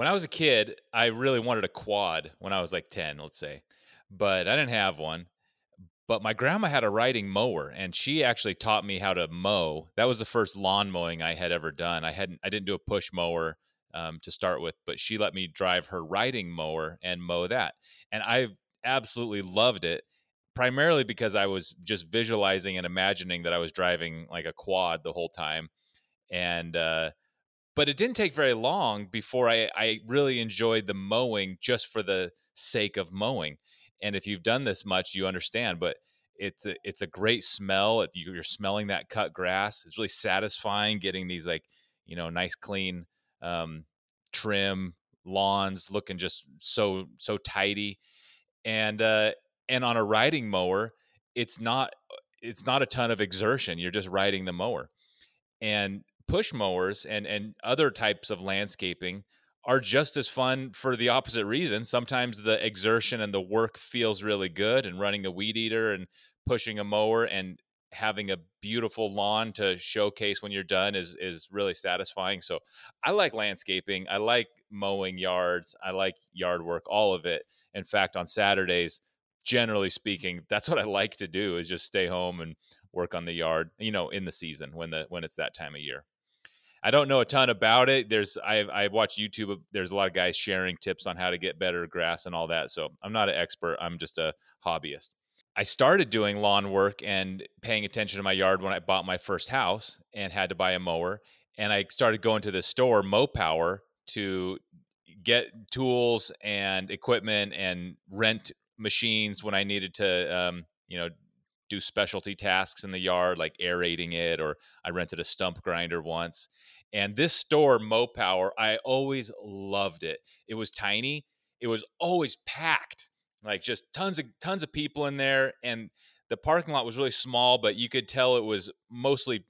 When I was a kid, I really wanted a quad when I was like 10, let's say, but I didn't have one. But my grandma had a riding mower and she actually taught me how to mow. That was the first lawn mowing I had ever done. I hadn't, I didn't do a push mower um, to start with, but she let me drive her riding mower and mow that. And I absolutely loved it primarily because I was just visualizing and imagining that I was driving like a quad the whole time. And, uh, but it didn't take very long before I, I really enjoyed the mowing just for the sake of mowing. And if you've done this much, you understand. But it's a, it's a great smell. You're smelling that cut grass. It's really satisfying getting these like you know nice clean um, trim lawns looking just so so tidy. And uh, and on a riding mower, it's not it's not a ton of exertion. You're just riding the mower. And push mowers and and other types of landscaping are just as fun for the opposite reason. Sometimes the exertion and the work feels really good, and running a weed eater and pushing a mower and having a beautiful lawn to showcase when you're done is is really satisfying. So I like landscaping. I like mowing yards. I like yard work, all of it. In fact, on Saturdays, generally speaking, that's what I like to do is just stay home and work on the yard, you know, in the season when the when it's that time of year. I don't know a ton about it. There's I I watch YouTube. There's a lot of guys sharing tips on how to get better grass and all that. So I'm not an expert. I'm just a hobbyist. I started doing lawn work and paying attention to my yard when I bought my first house and had to buy a mower. And I started going to the store, Mopower, to get tools and equipment and rent machines when I needed to, um, you know, do specialty tasks in the yard like aerating it or I rented a stump grinder once. And this store Mopower, I always loved it. It was tiny. It was always packed. Like just tons of tons of people in there and the parking lot was really small, but you could tell it was mostly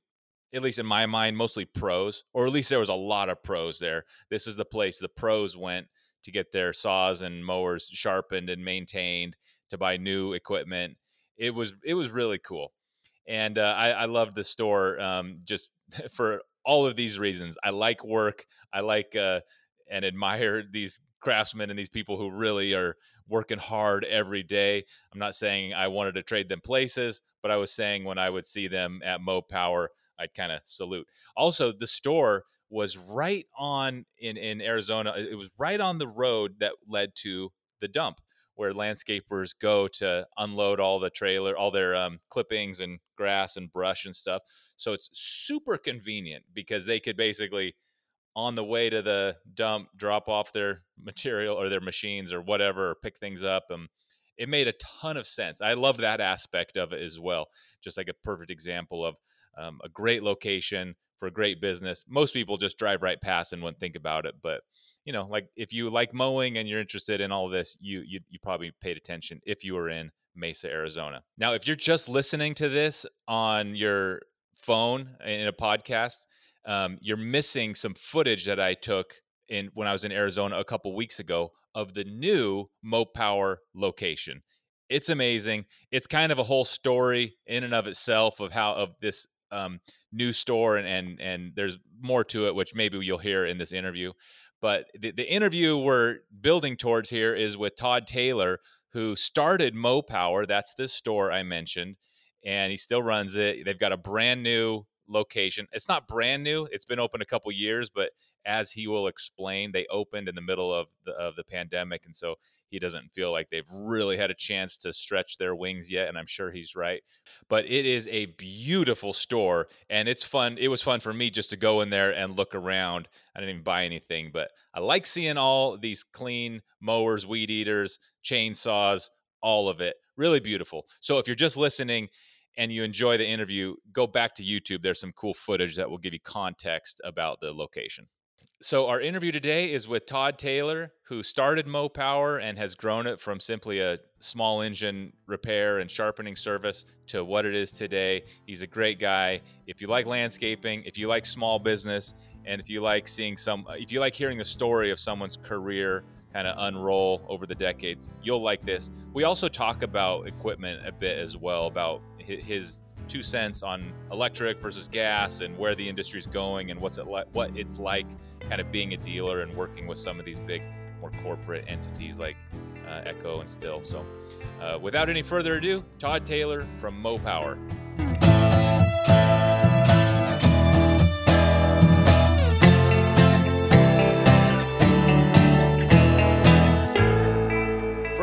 at least in my mind mostly pros or at least there was a lot of pros there. This is the place the pros went to get their saws and mowers sharpened and maintained to buy new equipment it was it was really cool, and uh, I, I loved the store um, just for all of these reasons. I like work. I like uh, and admire these craftsmen and these people who really are working hard every day. I'm not saying I wanted to trade them places, but I was saying when I would see them at Mo Power, I'd kind of salute. Also, the store was right on in in Arizona. It was right on the road that led to the dump where landscapers go to unload all the trailer, all their um, clippings and grass and brush and stuff. So it's super convenient because they could basically, on the way to the dump, drop off their material or their machines or whatever, or pick things up. And it made a ton of sense. I love that aspect of it as well. Just like a perfect example of um, a great location for a great business. Most people just drive right past and wouldn't think about it, but you know, like if you like mowing and you're interested in all this, you you you probably paid attention if you were in Mesa, Arizona. Now, if you're just listening to this on your phone in a podcast, um, you're missing some footage that I took in when I was in Arizona a couple weeks ago of the new Mopower location. It's amazing. It's kind of a whole story in and of itself of how of this um, new store and and and there's more to it, which maybe you'll hear in this interview. But the, the interview we're building towards here is with Todd Taylor, who started Mo Power. That's the store I mentioned, and he still runs it. They've got a brand new location. It's not brand new; it's been open a couple years, but as he will explain, they opened in the middle of the of the pandemic, and so he doesn't feel like they've really had a chance to stretch their wings yet, and I'm sure he's right. But it is a beautiful store, and it's fun. It was fun for me just to go in there and look around. I didn't even buy anything, but I like seeing all these clean mowers, weed eaters, chainsaws, all of it. Really beautiful. So if you're just listening and you enjoy the interview, go back to YouTube. There's some cool footage that will give you context about the location. So, our interview today is with Todd Taylor, who started Mopower and has grown it from simply a small engine repair and sharpening service to what it is today. He's a great guy. If you like landscaping, if you like small business, and if you like seeing some, if you like hearing the story of someone's career kind of unroll over the decades, you'll like this. We also talk about equipment a bit as well, about his two cents on electric versus gas and where the industry is going and what's it like, what it's like, kind of being a dealer and working with some of these big, more corporate entities like uh, Echo and Stihl. So, uh, without any further ado, Todd Taylor from MoPower.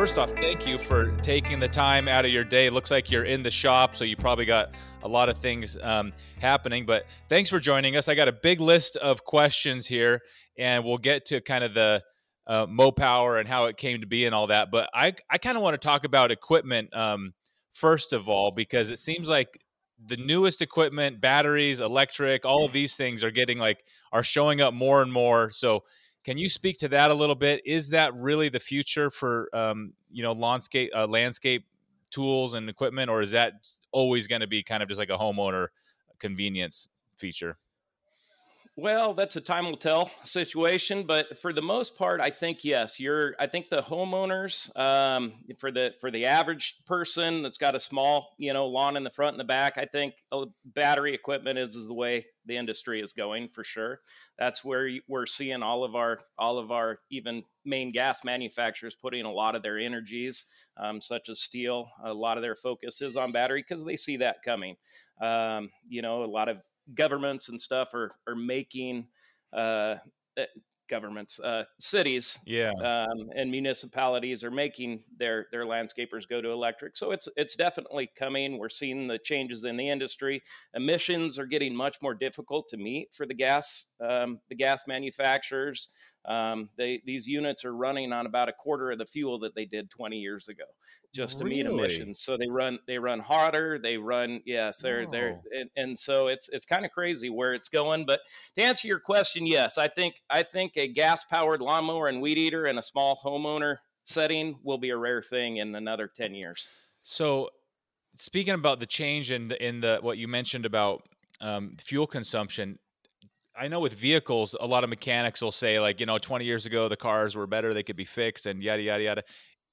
First off, thank you for taking the time out of your day. It looks like you're in the shop, so you probably got a lot of things um, happening. But thanks for joining us. I got a big list of questions here, and we'll get to kind of the uh, MoPower and how it came to be and all that. But I, I kind of want to talk about equipment um, first of all, because it seems like the newest equipment, batteries, electric, all of these things are getting like are showing up more and more. So can you speak to that a little bit? Is that really the future for um, you know landscape uh, landscape tools and equipment, or is that always going to be kind of just like a homeowner convenience feature? Well, that's a time will tell situation, but for the most part, I think yes. You're. I think the homeowners, um, for the for the average person that's got a small, you know, lawn in the front and the back, I think battery equipment is, is the way the industry is going for sure. That's where we're seeing all of our all of our even main gas manufacturers putting a lot of their energies, um, such as Stihl. A lot of their focus is on battery because they see that coming. Um, you know, a lot of governments and stuff are are making uh, eh, governments, uh, cities, yeah, um, and municipalities are making their their landscapers go to electric. So it's it's definitely coming. We're seeing the changes in the industry. Emissions are getting much more difficult to meet for the gas um, the gas manufacturers. Um, they these units are running on about a quarter of the fuel that they did 20 years ago just to really? meet emissions. So they run they run harder. They run yes, they're oh. they're and, and, so it's it's kind of crazy where it's going. But to answer your question, yes, I think I think a gas powered lawnmower and weed eater in a small homeowner setting will be a rare thing in another 10 years. So speaking about the change in the in the what you mentioned about um, fuel consumption. I know with vehicles, a lot of mechanics will say, like, you know, 20 years ago, the cars were better, they could be fixed, and yada, yada, yada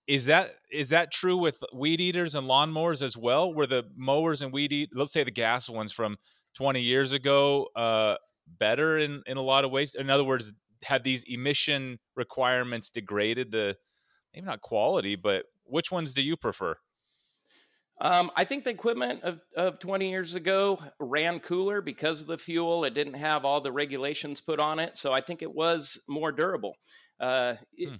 is that is that true with weed eaters and lawnmowers as well? Were the mowers and weed eat, let's say the gas ones from 20 years ago, uh, better in in a lot of ways? In other words, have these emission requirements degraded the maybe not quality, but which ones do you prefer? Um, I think the equipment of, of 20 years ago ran cooler because of the fuel. It didn't have all the regulations put on it. So I think it was more durable. Uh, it, hmm.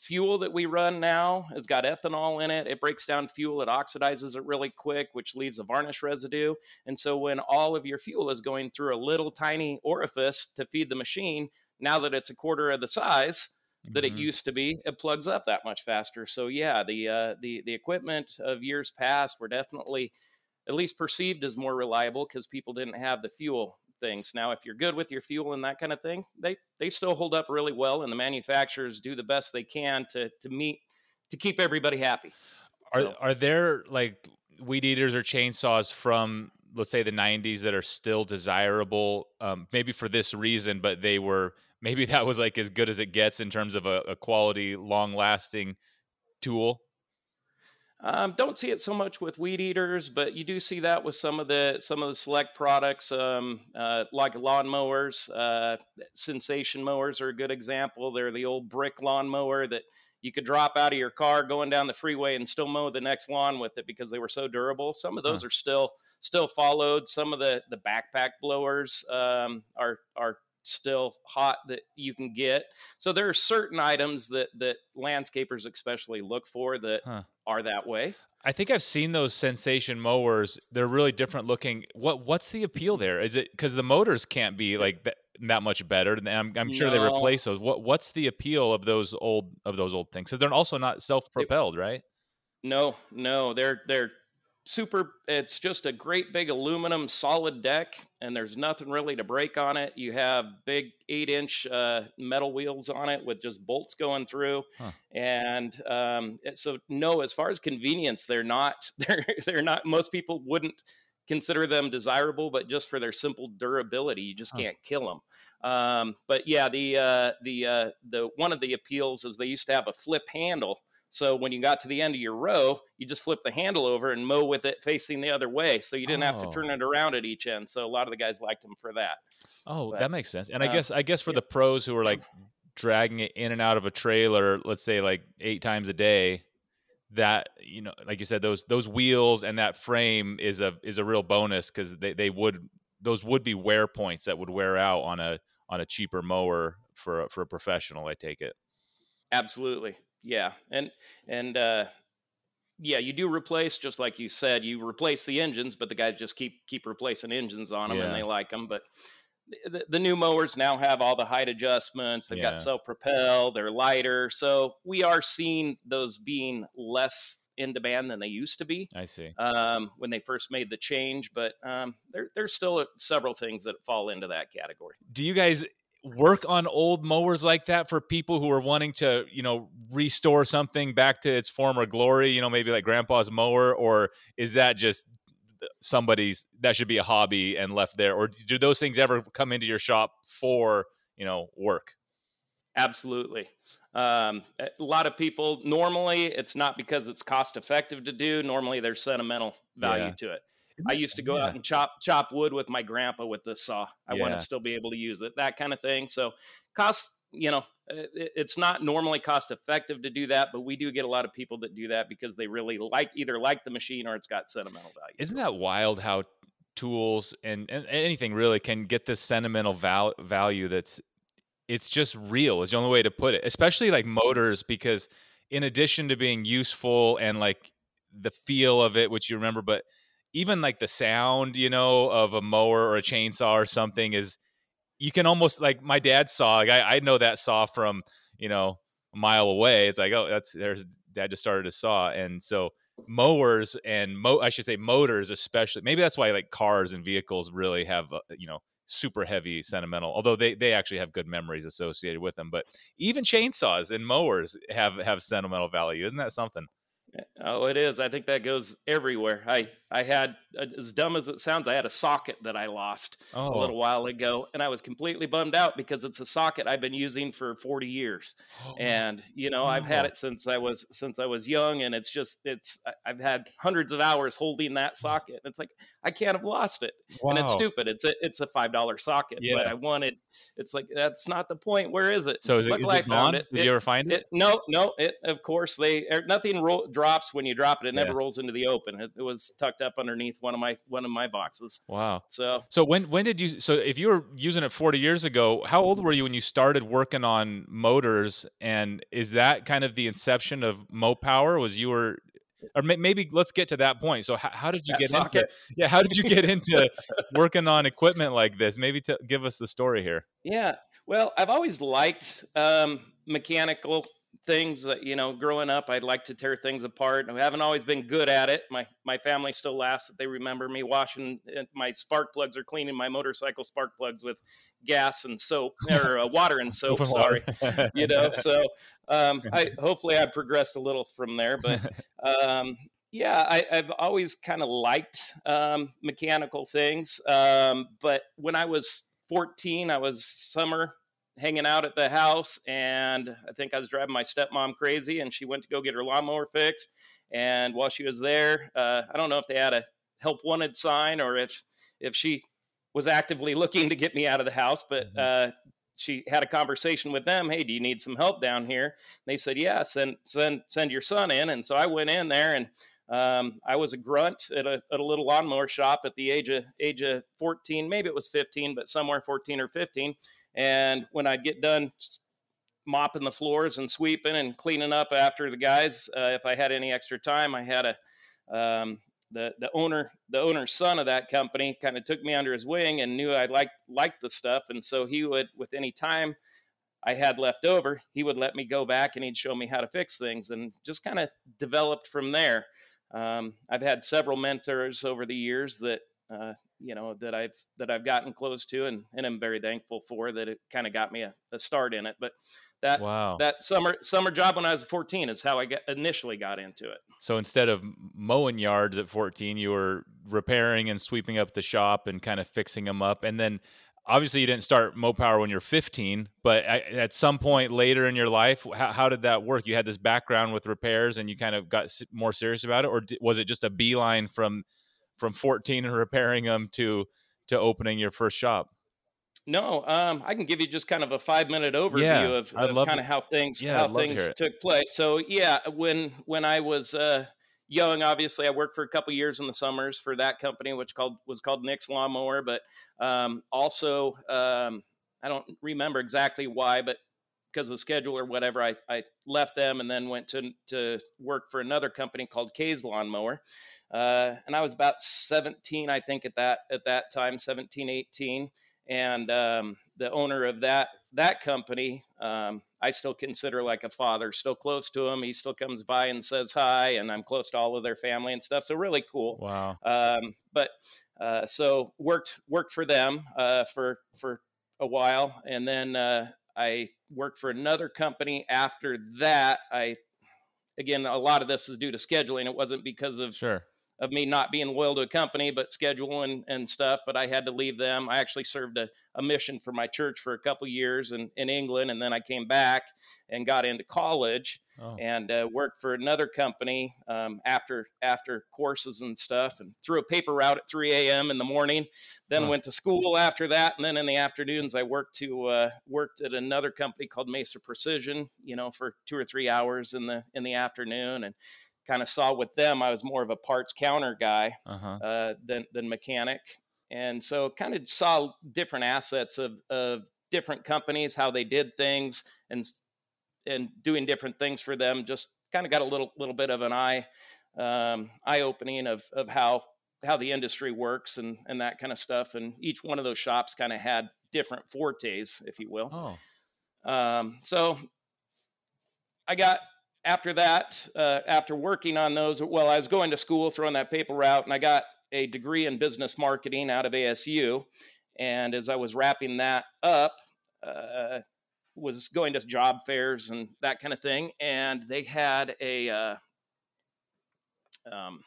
Fuel that we run now has got ethanol in it. It breaks down fuel, it oxidizes it really quick, which leaves a varnish residue. And so, when all of your fuel is going through a little tiny orifice to feed the machine, now that it's a quarter of the size, that mm-hmm. it used to be, it plugs up that much faster. So yeah, the uh, the the equipment of years past were definitely at least perceived as more reliable because people didn't have the fuel things. Now, if you're good with your fuel and that kind of thing, they they still hold up really well, and the manufacturers do the best they can to to meet to keep everybody happy. Are so. are there like weed eaters or chainsaws from let's say the 90s that are still desirable um, maybe for this reason but they were maybe that was like as good as it gets in terms of a, a quality long lasting tool um, don't see it so much with weed eaters, but you do see that with some of the some of the select products, um, uh, like lawn mowers. Uh, sensation mowers are a good example. They're the old brick lawn mower that you could drop out of your car going down the freeway and still mow the next lawn with it because they were so durable. Some of those huh. are still still followed. Some of the the backpack blowers um, are are still hot that you can get. So there are certain items that that landscapers especially look for that huh. are that way. I think I've seen those sensation mowers. They're really different looking. What what's the appeal there? Is it because the motors can't be like that, that much better? I'm, I'm sure no. they replace those. What what's the appeal of those old of those old things? Because they're also not self propelled, right? No, no, they're they're super it's just a great big aluminum solid deck and there's nothing really to break on it you have big eight inch uh, metal wheels on it with just bolts going through huh. and um, so no as far as convenience they're not they're they're not most people wouldn't consider them desirable but just for their simple durability you just huh. can't kill them um, but yeah the uh, the uh, the one of the appeals is they used to have a flip handle So when you got to the end of your row, you just flip the handle over and mow with it facing the other way. So you didn't oh. have to turn oh. it around at each end. So a lot of the guys liked them for that. Oh, but, that makes sense. And uh, I guess I guess for yeah. the pros who are like dragging it in and out of a trailer, let's say like eight times a day, that you know, like you said, those those wheels and that frame is a is a real bonus because they, they would those would be wear points that would wear out on a on a cheaper mower for a, for a professional. I take it. Absolutely, yeah, and and uh, yeah, you do replace just like you said. You replace the engines, but the guys just keep keep replacing engines on them, yeah. and they like them. But the, the, new mowers now have all the height adjustments. They've yeah. got self propel. They're lighter, so we are seeing those being less in demand than they used to be. I see. Um, when they first made the change, but um, there, there's still several things that fall into that category. Do you guys work on old mowers like that for people who are wanting to, you know, restore something back to its former glory? You know, maybe like Grandpa's mower, or is that just somebody's that should be a hobby and left there, or do those things ever come into your shop for you know work? Absolutely. Um, a lot of people normally it's not because it's cost effective to do. Normally there's sentimental value yeah. to it. I used to go yeah. out and chop chop wood with my grandpa with this saw. I yeah. want to still be able to use it, that kind of thing. So cost, you know, uh, it, it's not normally cost effective to do that, but we do get a lot of people that do that because they really like either like the machine or it's got sentimental value. Isn't that wild how tools and, and anything really can get this sentimental val- value that's it's just real is the only way to put it especially like motors because in addition to being useful and like the feel of it which you remember but even like the sound you know of a mower or a chainsaw or something is you can almost like my dad's saw like I, I know that saw from you know a mile away. It's like oh that's there's dad just started a saw. And so mowers and mo i should say motors especially maybe that's why like cars and vehicles really have uh, you know super heavy sentimental although they they actually have good memories associated with them but even chainsaws and mowers have have sentimental value. Isn't that something? Oh, it is. I think that goes everywhere. I I had uh, as dumb as it sounds, I had a socket that I lost oh. a little while ago, and I was completely bummed out because it's a socket I've been using for 40 years, oh. and you know I've had it since I was since I was young, and it's just it's I've had hundreds of hours holding that mm. socket. It's like I can't have lost it, wow. and it's stupid. It's a it's a five dollar socket, yeah. but I wanted. It's like that's not the point. Where is it? So is it, is it gone? It. Did it, you ever find it? No, no. It of course they er, nothing ro- drops when you drop it. It never yeah. rolls into the open. It, it was tucked up underneath one of my one of my boxes. Wow. So so when when did you so if you were using it 40 years ago, how old were you when you started working on motors? And is that kind of the inception of Mopower? Was you were or maybe let's get to that point. So how, how did you that get socket. into yeah? How did you get into working on equipment like this? Maybe to give us the story here. Yeah, well, I've always liked um, mechanical things that you know growing up i'd like to tear things apart and i haven't always been good at it. My my family still laughs that they remember me washing uh, my spark plugs or cleaning my motorcycle spark plugs with gas and soap or uh, water and soap sorry. you know so um, i hopefully i progressed a little from there but um, yeah I, have always kind of liked um, mechanical things um, but when i was 14 i was summer hanging out at the house, and I think I was driving my stepmom crazy, and she went to go get her lawnmower fixed. And while she was there, uh, I don't know if they had a help wanted sign or if if she was actively looking to get me out of the house, but mm-hmm. uh, she had a conversation with them. Hey, do you need some help down here? And they said, yeah, send send send your son in. And so I went in there and. Um, I was a grunt at a, at a little lawnmower shop at the age of age of 14, maybe it was 15, but somewhere 14 or 15. And when I'd get done mopping the floors and sweeping and cleaning up after the guys, uh, if I had any extra time, I had a um, the the owner the owner's son of that company kind of took me under his wing and knew I liked liked the stuff, and so he would with any time I had left over, he would let me go back and he'd show me how to fix things, and just kind of developed from there. Um, I've had several mentors over the years that uh, you know that I've that I've gotten close to and and I'm very thankful for that it kind of got me a, a, start in it but that wow. that summer summer job when I was 14 is how I got, initially got into it so instead of mowing yards at 14 you were repairing and sweeping up the shop and kind of fixing them up and then obviously you didn't start Mopower when you're 15, but at some point later in your life, how, how, did that work? You had this background with repairs, and you kind of got more serious about it, or was it just a beeline from from 14 and repairing them to to opening your first shop? No, um, I can give you just kind of a five minute overview yeah, of, of kind of how things yeah, how things to took place. So yeah, when when I was uh, young, obviously I worked for a couple years in the summers for that company, which called was called Nick's Lawnmower. But um, also, um, I don't remember exactly why, but because of the schedule or whatever, I, I left them and then went to to work for another company called Kay's Lawnmower. Uh, and I was about 17, I think, at that at that time, 17, 18 and um, the owner of that that company um, i still consider like a father. Still close to him. He still comes by and says hi and i'm close to all of their family and stuff. So really cool. Wow. Um, but uh, so worked worked for them uh, for for a while. And then uh, i worked for another company after that. I again a lot of this is due to scheduling. It wasn't because of sure of me not being loyal to a company, but schedule and, and stuff. But I had to leave them. I actually served a, a mission for my church for a couple years in, in England. And then I came back and got into college oh. and uh, worked for another company um, after after courses and stuff and threw a paper route at 3 a.m. in the morning. Then oh. went to school after that. And then in the afternoons, I worked to uh, worked at another company called Mesa Precision, you know, for two or three hours in the in the afternoon. And kind of saw with them, I was more of a parts counter guy uh-huh. uh, than than mechanic, and so kind of saw different assets of of different companies, how they did things, and and doing different things for them. Just kind of got a little little bit of an eye um, eye opening of of how how the industry works and and that kind of stuff. And each one of those shops kind of had different fortes, if you will. Oh. Um, so I got after that, uh, after working on those, well, I was going to school, throwing that paper route, and I got a degree in business marketing out of ASU. And as I was wrapping that up, uh, was going to job fairs and that kind of thing, and they had a uh, um,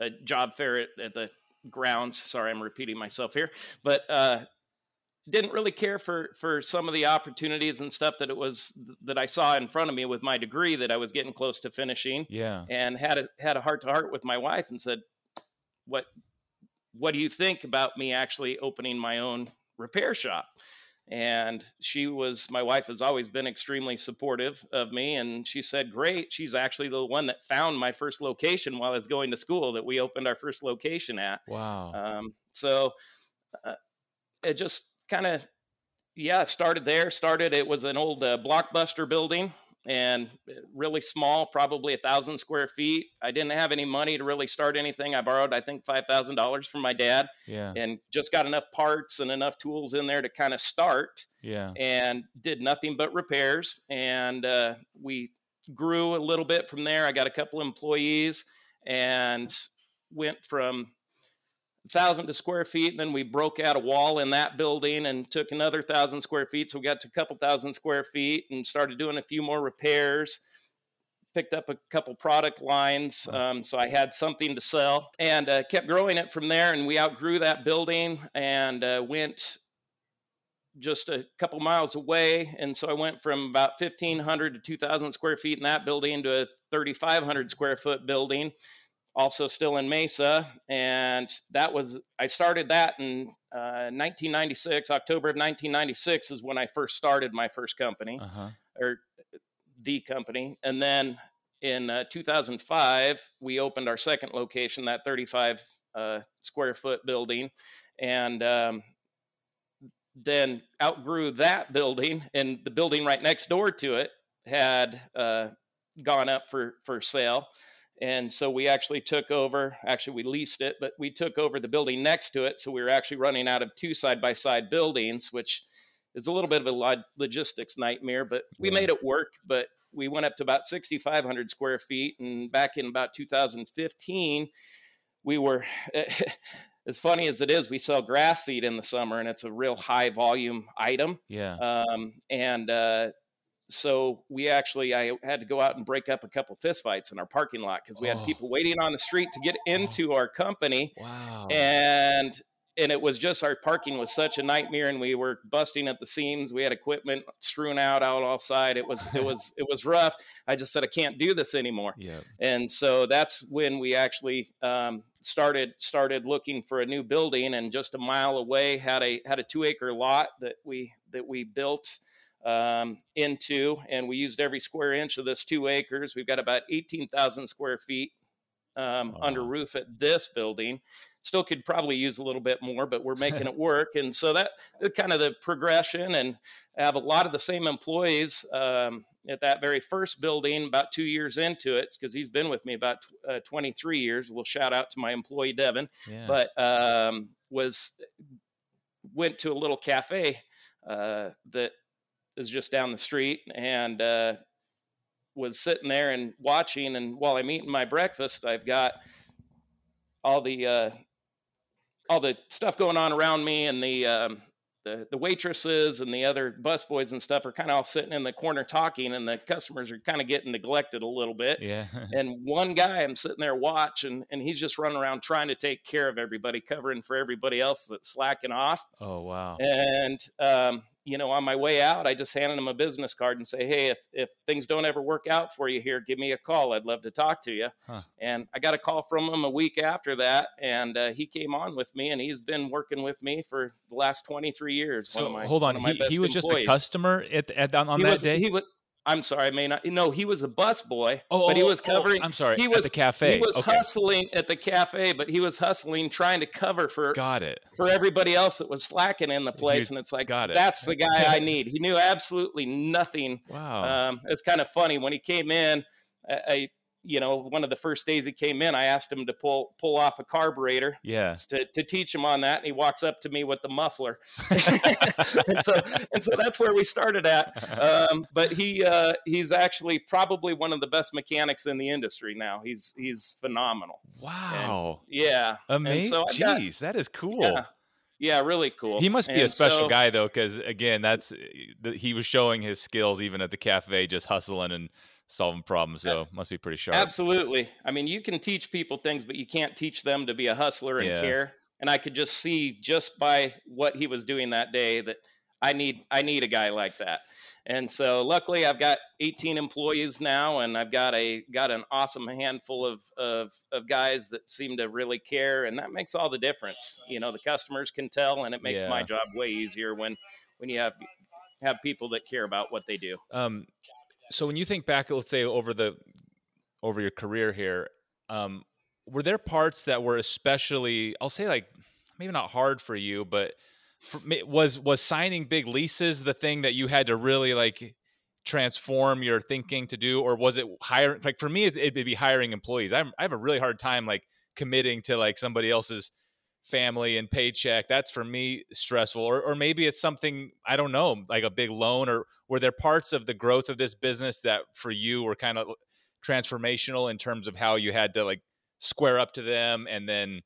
a job fair at, at, the grounds. Sorry, I'm repeating myself here, but uh, didn't really care for for some of the opportunities and stuff that it was that I saw in front of me with my degree that I was getting close to finishing. Yeah, and had a had a heart to heart with my wife and said, "What what do you think about me actually opening my own repair shop?" And she was my wife has always been extremely supportive of me, and she said, "Great." She's actually the one that found my first location while I was going to school that we opened our first location at. Wow. Um, so. Uh, it just kind of yeah started there started it was an old uh, blockbuster building and uh, really small probably a thousand square feet. I didn't have any money to really start anything. I borrowed i think five thousand dollars from my dad yeah. and just got enough parts and enough tools in there to kind of start yeah. and did nothing but repairs and uh, we grew a little bit from there. I got a couple employees and went from thousand to square feet. And then we broke out a wall in that building and took another thousand square feet. So we got to a couple thousand square feet and started doing a few more repairs. Picked up a couple product lines, um, so I had something to sell, and uh, kept growing it from there. And we outgrew that building and uh, went just a couple miles away. And so I went from about 1,500 to 2,000 square feet in that building to a 3,500 square foot building also still in Mesa. And that was, I started that in uh, 1996, October of 1996 is when I first started my first company uh-huh. or the company. And then in uh, 2005, we opened our second location, that 35 uh, square foot building. And um, then outgrew that building, and the building right next door to it had uh, gone up for, for sale and so we actually took over, actually, we leased it, but we took over the building next to it. So we were actually running out of two side by side buildings, which is a little bit of a logistics nightmare, but we yeah. made it work. But we went up to about 6,500 square feet. And back in about 2015, we were. as funny as it is, we sell grass seed in the summer, and it's a real high volume item. Yeah. Um, and uh, so we actually I had to go out and break up a couple fistfights in our parking lot because we oh. had people waiting on the street to get into our company. Wow. And and it was just our parking was such a nightmare and we were busting at the seams we had equipment strewn out out outside it was it was it was rough i just said i can't do this anymore Yeah. and so that's when we actually um, started started looking for a new building and just a mile away had a had a two acre lot that we that we built um, into and we used every square inch of this two acres. We've got about 18000 square feet um, under roof at this building. Still could probably use a little bit more but we're making it work. And so that that kind of the progression and I have a lot of the same employees um, at that very first building about two years into it because he's been with me about uh, 23 years. A little shout out to my employee devin. Yeah. but um, was went to a little cafe uh, that is just down the street and uh, was sitting there and watching and while i'm eating my breakfast i've got all the uh, all the stuff going on around me and the um, the, the waitresses and the other busboys and stuff are kind of all sitting in the corner talking and the customers are kind of getting neglected a little bit yeah. and one guy I'm sitting there watching, and he's just running around trying to take care of everybody, covering for everybody else that's slacking off. oh wow. And um, you know, on my way out, I just handed him a business card and say, "Hey, if if things don't ever work out for you here, give me a call. I'd love to talk to you." Huh. And I got a call from him a week after that, and uh, he came on with me, and he's been working with me for the last 23 years. one So of my- hold on. one of my He, he was just a customer at, at on, that was, day. He was. I'm sorry, I may not. No, he was a bus boy, oh, but he oh, was oh, covering. I'm sorry. he at was- the cafe. He was okay. hustling at the cafe, but he was hustling trying to cover for Got it. for everybody else that was slacking in the place. and it's like, got it. that's the guy I need. He knew absolutely nothing. Wow. Um, it's kind of funny when he came in. I, I, you know, one of the first days he came in, I asked him to pull pull off a carburetor yeah. to, to teach him on that, and he walks up to me with the muffler, and so and so that's where we started at. Um, but he uh, he's actually probably one of the best mechanics in the industry now. He's he's phenomenal. wow. Yeah, Amazing. so got- Jeez, that is cool. yeah, yeah, really cool. He must be a special so- guy though, because again, that's the, he was showing his skills even at the cafe, just hustling and solving problems. So must be pretty sharp. Absolutely. I mean, you can teach people things, but you can't teach them to be a hustler and Yeah. care. And I could just see just by what he was doing that day that I need I need a guy like that. And so luckily I've got 18 employees now and I've got a got an awesome handful of of of guys that seem to really care and that makes all the difference. You know, the customers can tell and it makes my job way easier when when you have have people that care about what they do. Um, so when you think back, let's say over the over your career here, um, were there parts that were especially, I'll say like maybe not hard for you, but for, ma- was was signing big leases the thing that you had to really like transform your thinking to do, or was it hiring? Like for me, it's, it'd be hiring employees. I'm, I have a really hard time like committing to like somebody else's family and paycheck that's for me stressful or, or maybe it's something i don't know like a big loan or were there parts of the growth of this business that for you were kind of transformational in terms of how you had to like square up to them and then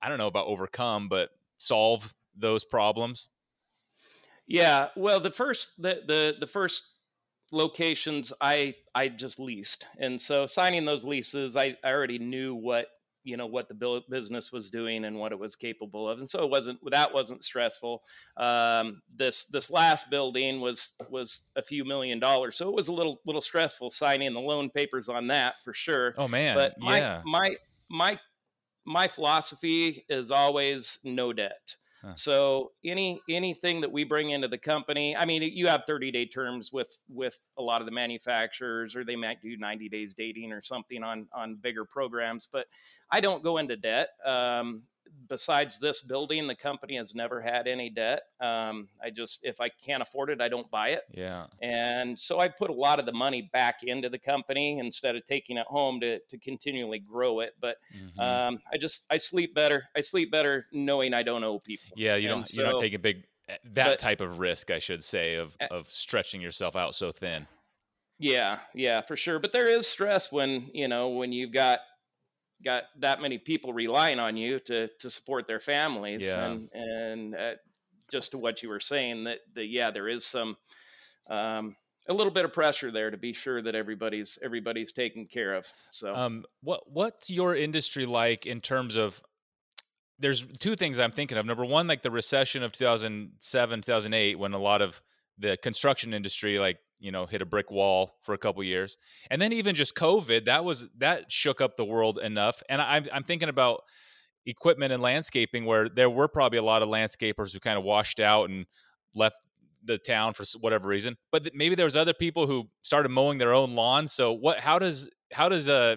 i don't know about overcome but solve those problems? Yeah, well, the first the the the first locations I I just leased, and so signing those leases, I I already knew what you know what the business was doing and what it was capable of, and so it wasn't that wasn't stressful. Um, this this last building was was a few million dollars, so it was a little little stressful signing the loan papers on that for sure. Oh man but my yeah. my my my philosophy is always no debt So any anything that we bring into the company i mean you have 30 day terms with with a lot of the manufacturers or they might do 90 days dating or something on on bigger programs but i don't go into debt um, besides this building the company has never had any debt um, i just if i can't afford it i don't buy it yeah and so I put a lot of the money back into the company instead of taking it home to, to continually grow it. But Mhm. um, I just, I sleep better. I sleep better knowing I don't owe people. yeah you don't you're not so- taking big eh, that but- type of risk i should say of Uh, of stretching yourself out so thin Yeah, yeah, for sure. But there is stress when, you know, when you've got, got that many people relying on you to, to support their families Yeah. and, and uh, just to what you were saying that, that yeah, there is some, um, a little bit of pressure there to be sure that everybody's everybody's taken care of. So Um, what what's your industry like in terms of there's two things I'm thinking of. Number one, like the recession of 2007, 2008, when a lot of the construction industry, like you know, hit a brick wall for a couple years, and then even just COVID, that was that shook up the world enough. And I'm I'm thinking about equipment and landscaping where there were probably a lot of landscapers who kind of washed out and left the town for whatever reason. But maybe there was other people who started mowing their own lawn. So what how does how does uh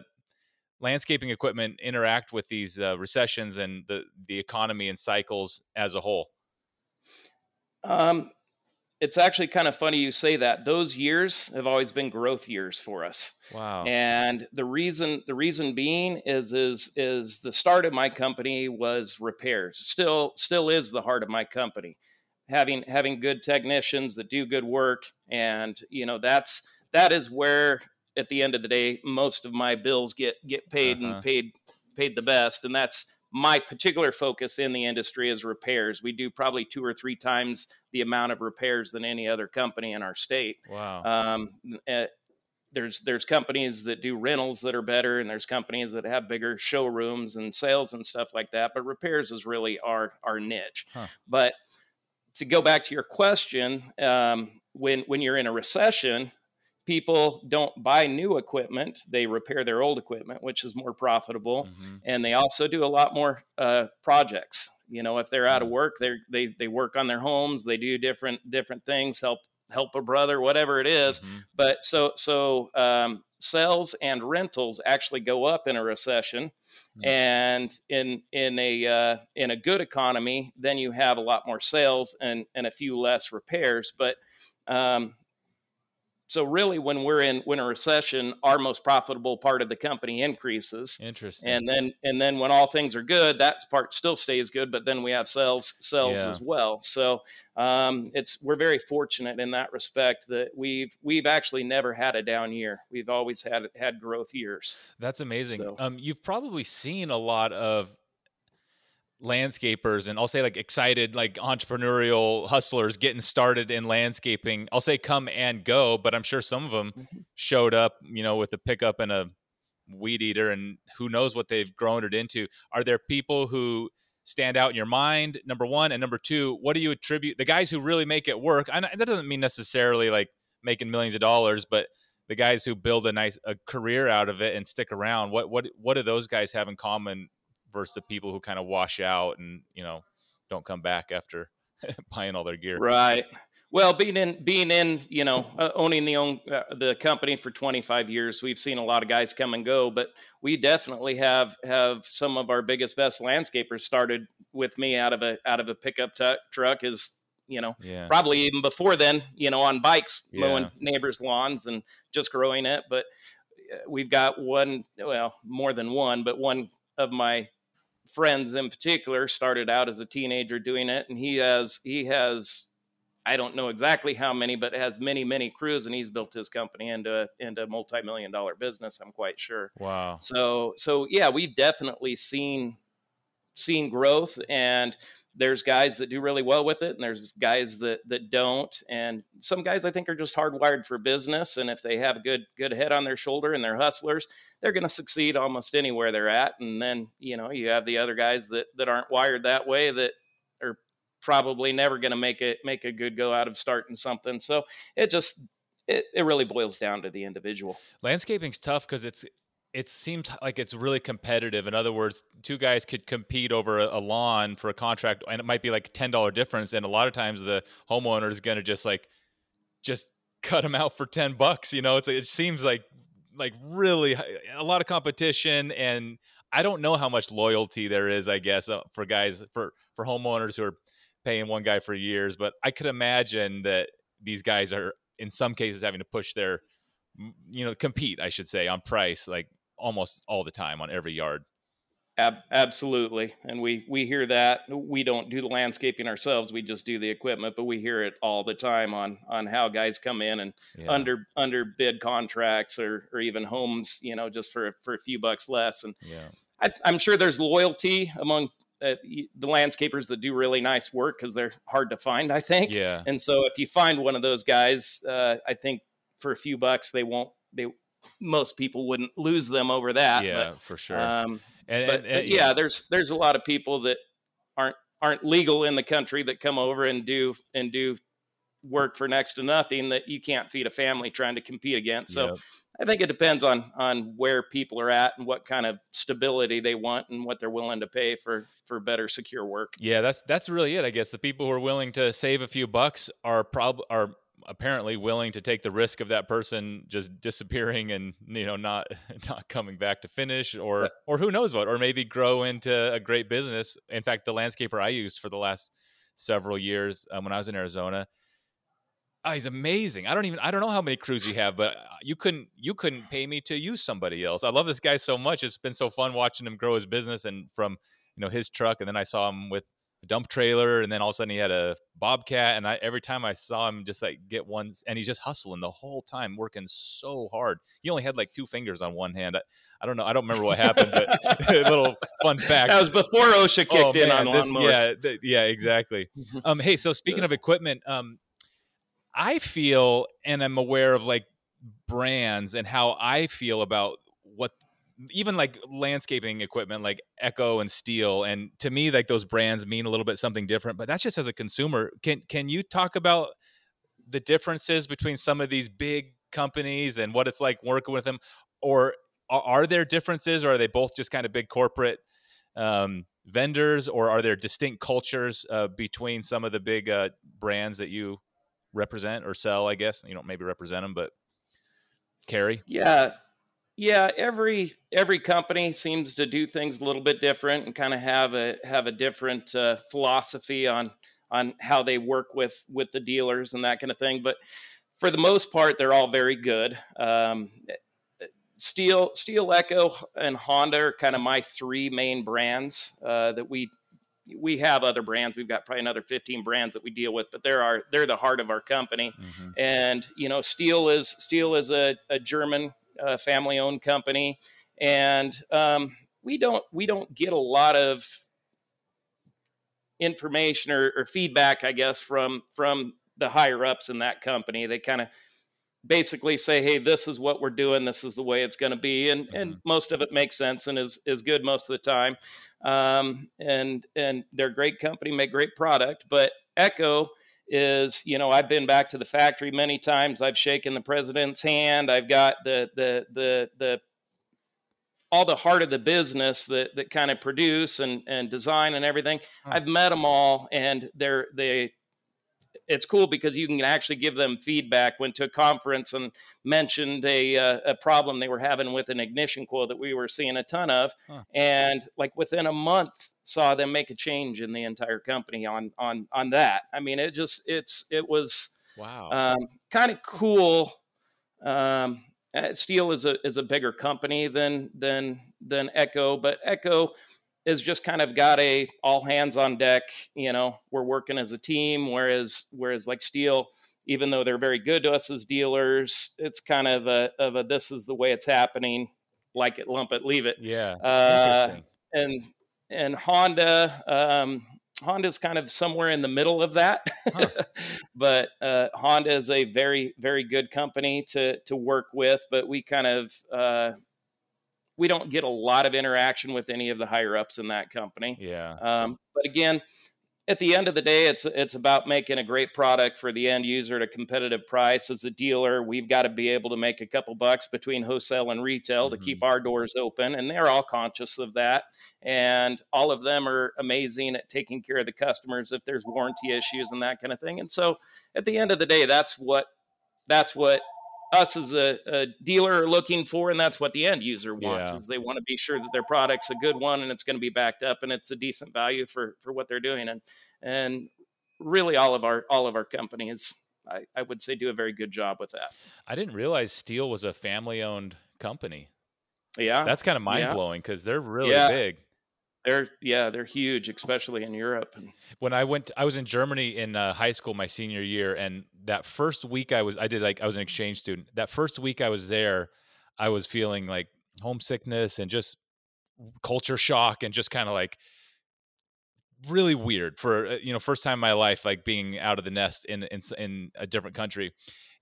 landscaping equipment interact with these uh, recessions and the the economy and cycles as a whole? Um it's actually kind of funny you say that. Those years have always been growth years for us. Wow. And the reason the reason being is is is the start of my company was repairs. Still still is the heart of my company. Having having good technicians that do good work and you know that's that is where at the end of the day most of my bills get get paid uh-huh. and paid paid the best. And that's my particular focus in the industry is repairs. We do probably two or three times the amount of repairs than any other company in our state. Wow. Um, uh, there's there's companies that do rentals that are better, and there's companies that have bigger showrooms and sales and stuff like that. But repairs is really our our niche. Huh. But to go back to your question, um, when when you're in a recession, people don't buy new equipment they repair their old equipment which is more profitable mm-hmm. and they also do a lot more uh, projects you know if they're out of mm-hmm. work they they they work on their homes they do different different things help help a brother whatever it is. Mm-hmm. but so so um, sales and rentals actually go up in a recession mm-hmm. and in in a uh, in a good economy then you have a lot more sales and and a few less repairs but um, so really, when we're in when a recession, our most profitable part of the company increases. Interesting. And then and then when all things are good, that part still stays good, but then we have sales sales yeah. as well. So um, it's we're very fortunate in that respect that we've we've actually never had a down year. We've always had had growth years. That's amazing. So, um, you've probably seen a lot of landscapers and I'll say like excited like entrepreneurial hustlers getting started in landscaping. I'll say come and go, but I'm sure some of them mm-hmm. showed up, you know, with a pickup and a weed eater and who knows what they've grown it into. Are there people who stand out in your mind? Number 1 and number 2, what do you attribute the guys who really make it work? And that doesn't mean necessarily like making millions of dollars, but the guys who build a nice a career out of it and stick around. What what what do those guys have in common versus the people who kind of wash out and you know don't come back after buying all their gear. Right. Well, being in being in you know uh, owning the own uh, the company for 25 years, we've seen a lot of guys come and go, but we definitely have have some of our biggest best landscapers started with me out of a out of a pickup t- truck is you know yeah. probably even before then you know on bikes yeah. mowing neighbors lawns and just growing it but uh, we've got one well more than one but one of my friends in particular started out as a teenager doing it and he has he has I don't know exactly how many, but has many, many crews, and he's built his company into into a multi-million dollar business. I'm quite sure. Wow. So so yeah, we've definitely seen seen growth, and there's guys that do really well with it and there's guys that that don't and some guys i think are just hardwired for business and if they have a good good head on their shoulder and they're hustlers they're going to succeed almost anywhere they're at and then you know you have the other guys that that aren't wired that way that are probably never going to make it make a good go out of starting something so it just it, it really boils down to the individual. Landscaping's tough because it's it seems like it's really competitive. In other words, two guys could compete over a, lawn for a contract, and it might be like ten dollar difference. And a lot of times, the homeowner is going to just like just cut them out for ten bucks. You know, it's it seems like like really a lot of competition, and I don't know how much loyalty there is. I guess uh, for guys for for homeowners who are paying one guy for years, but I could imagine that these guys are in some cases having to push their you know compete i should say on price like almost all the time on every yard. Ab- absolutely, and we we hear that. We don't do the landscaping ourselves; we just do the equipment. But we hear it all the time on on how guys come in and yeah. under under bid contracts or or even homes, you know, just for for a few bucks less. And yeah, I, I'm sure there's loyalty among uh, the landscapers that do really nice work because they're hard to find, I think. Yeah. And so if you find one of those guys, uh, I think for a few bucks they won't they most people wouldn't lose them over that. Yeah, but, for sure. Um, and, but, and, and, but, yeah, there's there's a lot of people that aren't aren't legal in the country that come over and do and do work for next to nothing that you can't feed a family trying to compete against. So yep. I think it depends on on where people are at and what kind of stability they want and what they're willing to pay for for better secure work. Yeah, that's that's really it. I guess the people who are willing to save a few bucks are prob are apparently willing to take the risk of that person just disappearing and you know not not coming back to finish or or who knows what or maybe grow into a great business. In fact, the landscaper I used for the last several years um, when I was in Arizona Oh, he's amazing. I don't even I don't know how many crews you have, but uh, you couldn't you couldn't pay me to use somebody else. I love this guy so much. It's been so fun watching him grow his business and from you know his truck, and then I saw him with dump trailer, and then all of a sudden he had a bobcat, and I every time I saw him just like get one, and he's just hustling the whole time, working so hard. He only had like two fingers on one hand. I, I don't know. I don't remember what happened, but a little fun fact. That was before OSHA kicked oh, in man, on this, Yeah, th- yeah, exactly. um, hey, so speaking of equipment, um, I feel and I'm aware of like brands and how I feel about even like landscaping equipment like Echo and Stihl and to me like those brands mean a little bit something different but that's just as a consumer can can you talk about the differences between some of these big companies and what it's like working with them or are, there differences or are they both just kind of big corporate um, vendors or are there distinct cultures uh, between some of the big uh, brands that you represent or sell, I guess. You don't maybe represent them, but carry. Yeah. Yeah, every every company seems to do things a little bit different and kind of have a have a different uh, philosophy on on how they work with with the dealers and that kind of thing. But for the most part, they're all very good. Um, steel Stihl Echo, and Honda are kind of my three main brands uh, that we we have other brands. We've got probably another 15 brands that we deal with, but they're our they're the heart of our company. Mm-hmm. And you know, Stihl is Stihl is a, a German uh, family owned company, and um, we don't we don't get a lot of information or, or feedback, I guess, from from the higher ups in that company. They kind of basically say, "Hey, this is what we're doing. This is the way it's going to be," and mm-hmm. and most of it makes sense and is is good most of the time. Um, and and they're a great company, make great product. But Echo is, you know, I've been back to the factory many times. I've shaken the president's hand. I've got the the the the all the heart of the business that that kind of produce and and design and everything. I've met them all, and they're they it's cool because you can actually give them feedback. Went to a conference and mentioned a uh, a problem they were having with an ignition coil that we were seeing a ton of, huh. and like within a month saw them make a change in the entire company on on on that. I mean, it just it's it was wow um, kind of cool. Um, uh, Stihl is a is a bigger company than than than Echo, but Echo is just kind of got a all hands on deck. You know, we're working as a team. Whereas whereas like Stihl, even though they're very good to us as dealers, it's kind of a of a this is the way it's happening. Like it, lump it, leave it. Yeah. Uh, and and Honda, um, Honda's kind of somewhere in the middle of that, huh. but uh, Honda is a very very good company to to work with. But we kind of uh, we don't get a lot of interaction with any of the higher ups in that company. Yeah. Um, but again, at the end of the day, it's it's about making a great product for the end user at a competitive price. As a dealer, we've got to be able to make a couple bucks between wholesale and retail mm-hmm. to keep mm-hmm. our doors open, and they're all conscious of that. And all of them are amazing at taking care of the customers if there's warranty issues and that kind of thing. And so, at the end of the day, that's what that's what us as a, a, dealer are looking for, and that's what the end user wants. Yeah. Is they want to be sure that their product's a good one and it's going to be backed up and it's a decent value for for what they're doing. And and really, all of our all of our companies, I, I would say, do a very good job with that. I didn't realize Stihl was a family owned company. Yeah, that's kind of mind blowing because they're really yeah. big. They're yeah, they're huge, especially in Europe. When I went, I was in Germany in uh, high school my senior year, and that first week I was, I did like I was an exchange student. That first week I was there, I was feeling like homesickness and just culture shock and just kind of like really weird for uh, you know first time in my life like being out of the nest in in in a different country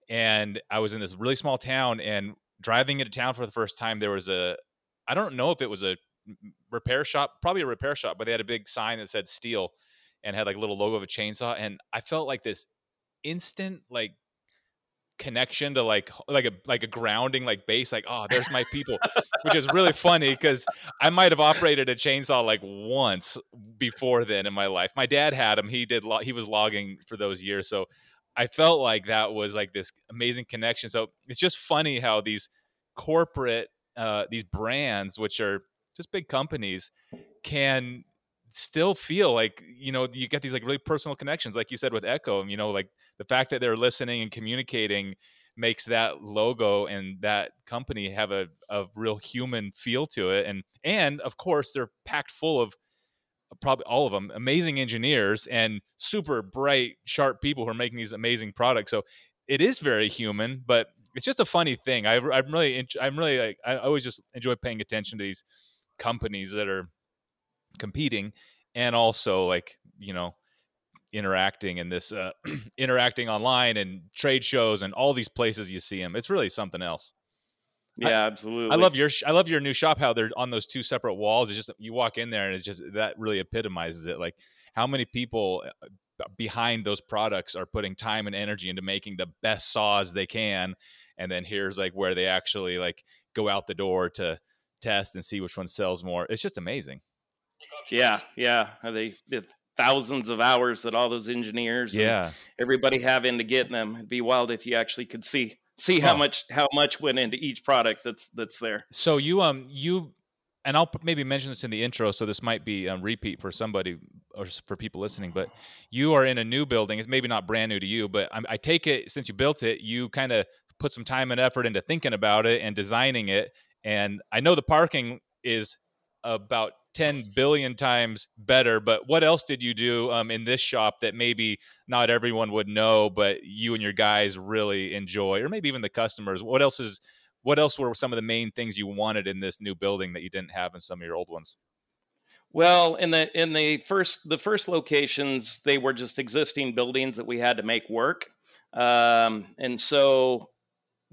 and i was in this really small town and driving into town for the first time there was a i don't know if it was a repair shop, probably a repair shop, but they had a big sign that said Stihl and had like a little logo of a chainsaw. And I felt like this instant like connection to like like a like a grounding like base like oh there's my people which is really funny because i might have operated a chainsaw like once before then in my life my dad had him he did lo- he was logging for those years so i felt like that was like this amazing connection so it's just funny how these corporate uh these brands which are just big companies can still feel like you know you get these like really personal connections like you said with echo And you know like the fact that they're listening and communicating makes that logo and that company have a, a real human feel to it and and of course they're packed full of uh, probably all of them amazing engineers and super bright sharp people who are making these amazing products so it is very human but it's just a funny thing. I, i'm really i'm really like i always just enjoy paying attention to these companies that are competing and also like you know interacting in this uh, interacting online and trade shows and all these places you see them it's really something else. Yeah I, absolutely i love your i love your new shop how they're on those two separate walls. It's just you walk in there and it's just that really epitomizes it. Like how many people uh, behind those products are putting time and energy into making the best saws they can and then here's like where they actually like go out the door to test and see which one sells more it's just amazing yeah, yeah. They, they thousands of hours that all those engineers, yeah, everybody have into getting them. It'd be wild if you actually could see see how oh. much how much went into each product that's that's there. So you um you and I'll maybe mention this in the intro, so this might be a repeat for somebody or for people listening. But you are in a new building; it's maybe not brand new to you, but I, I take it since you built it, you kind of put some time and effort into thinking about it and designing it. And I know the parking is about 10 billion times better but what else did you do um, in this shop that maybe not everyone would know but you and your guys really enjoy or maybe even the customers? What else is what else were some of the main things you wanted in this new building that you didn't have in some of your old ones? Well in the in the first the first locations they were just existing buildings that we had to make work. Um, and so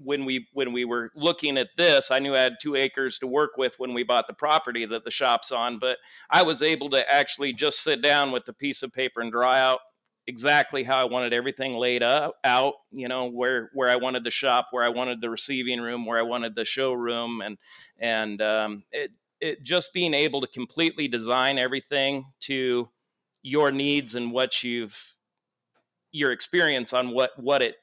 when we when we were looking at this, I knew I had two acres to work with when we bought the property that the shop's on, but I was able to actually just sit down with the piece of paper and draw out exactly how I wanted everything laid up, out, you know, where where I wanted the shop, where I wanted the receiving room, where I wanted the showroom, and and um, it it just being able to completely design everything to your needs and what you've your experience on what what it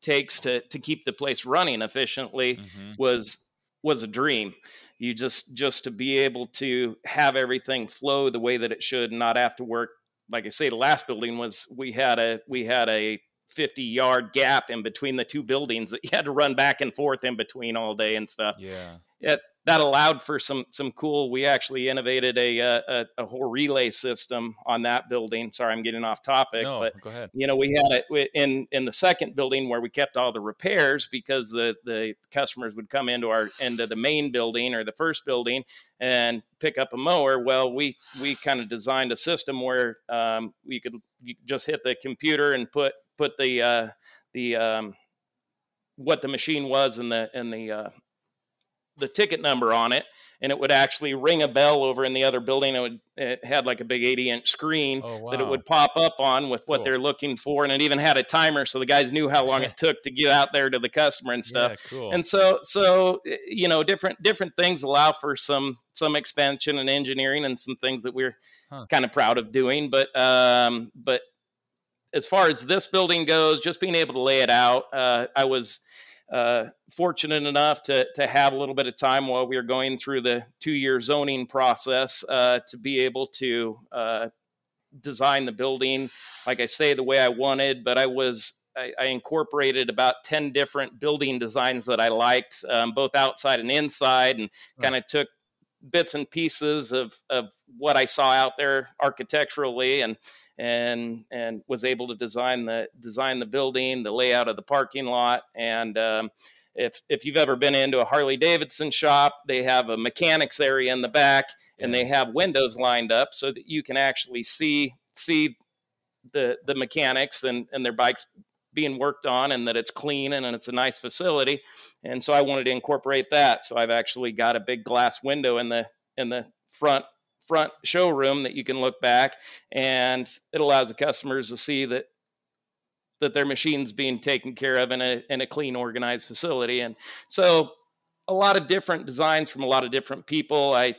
takes to to keep the place running efficiently mm-hmm. was was a dream. You just just to be able to have everything flow the way that it should and not have to work. Like i say the last building was we had a we had a 50 yard gap in between the two buildings that you had to run back and forth in between all day and stuff. Yeah. It that allowed for some some cool. We actually innovated a, uh, a, a whole relay system on that building. Sorry, I'm getting off topic, no, but go ahead. You know, we had it in in the second building where we kept all the repairs because the the customers would come into our into the main building or the first building and pick up a mower. Well, we we kind of designed a system where um, we could you just hit the computer and put put the uh, the um, what the machine was and the and the uh, the ticket number on it and it would actually ring a bell over in the other building it would it had like a big 80 inch screen oh, wow. that it would pop up on with what cool. they're looking for and it even had a timer so the guys knew how long it took to get out there to the customer and stuff yeah, cool. and so so you know different different things allow for some some expansion and engineering and some things that we're huh. kind of proud of doing but um but as far as this building goes just being able to lay it out uh, i was uh, fortunate enough to to have a little bit of time while we were going through the two year zoning process uh, to be able to uh, design the building, like I say, the way I wanted. But I was I, I incorporated about ten different building designs that I liked, um, both outside and inside, and kind of took bits and pieces of of what I saw out there architecturally and and and was able to design the design the building, the layout of the parking lot, and um, if if you've ever been into a Harley Davidson shop, they have a mechanics area in the back, and they have windows lined up so that you can actually see see the the mechanics and and their bikes being worked on and that it's clean and, and it's a nice facility. And so i wanted to incorporate that. So i've actually got a big glass window in the in the front front showroom that you can look back and it allows the customers to see that that their machine's being taken care of in a in a clean organized facility. And so a lot of different designs from a lot of different people i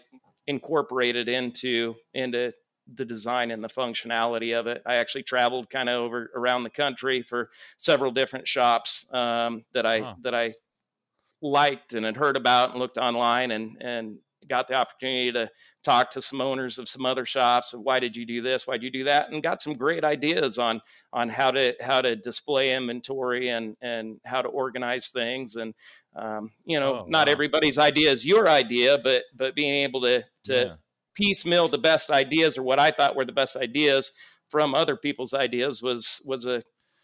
incorporated into into the design and the functionality of it. I actually traveled kind of over around the country for several different shops um, that I huh. that I liked and had heard about and looked online and and got the opportunity to talk to some owners of some other shops of why did you do this why did you do that and got some great ideas on on how to how to display inventory and and how to organize things and um, you know oh, not wow. everybody's idea is your idea but but being able to to yeah. Piecemeal the best ideas or what i thought were the best ideas from other people's ideas was was a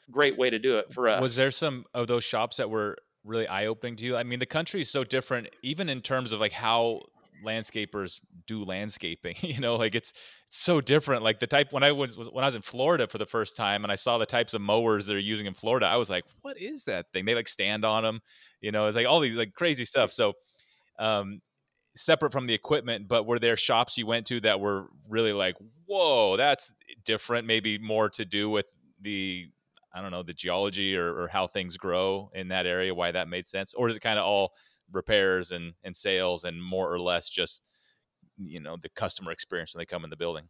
great way to do it for us was there some of those shops that were really eye opening to you? I mean, the country is so different, even in terms of like how landscapers do landscaping. you know, like it's it's so different. Like the type when I was when I was in Florida for the first time and I saw the types of mowers they're using in Florida, I was like, what is that thing? They like stand on them. You know, it's like all these like crazy stuff. So, um, separate from the equipment, but were there shops you went to that were really like, whoa, that's different? Maybe more to do with the I don't know the geology or, or how things grow in that area, why that made sense, or is it kind of all repairs and and sales and more or less just you know the customer experience when they come in the building?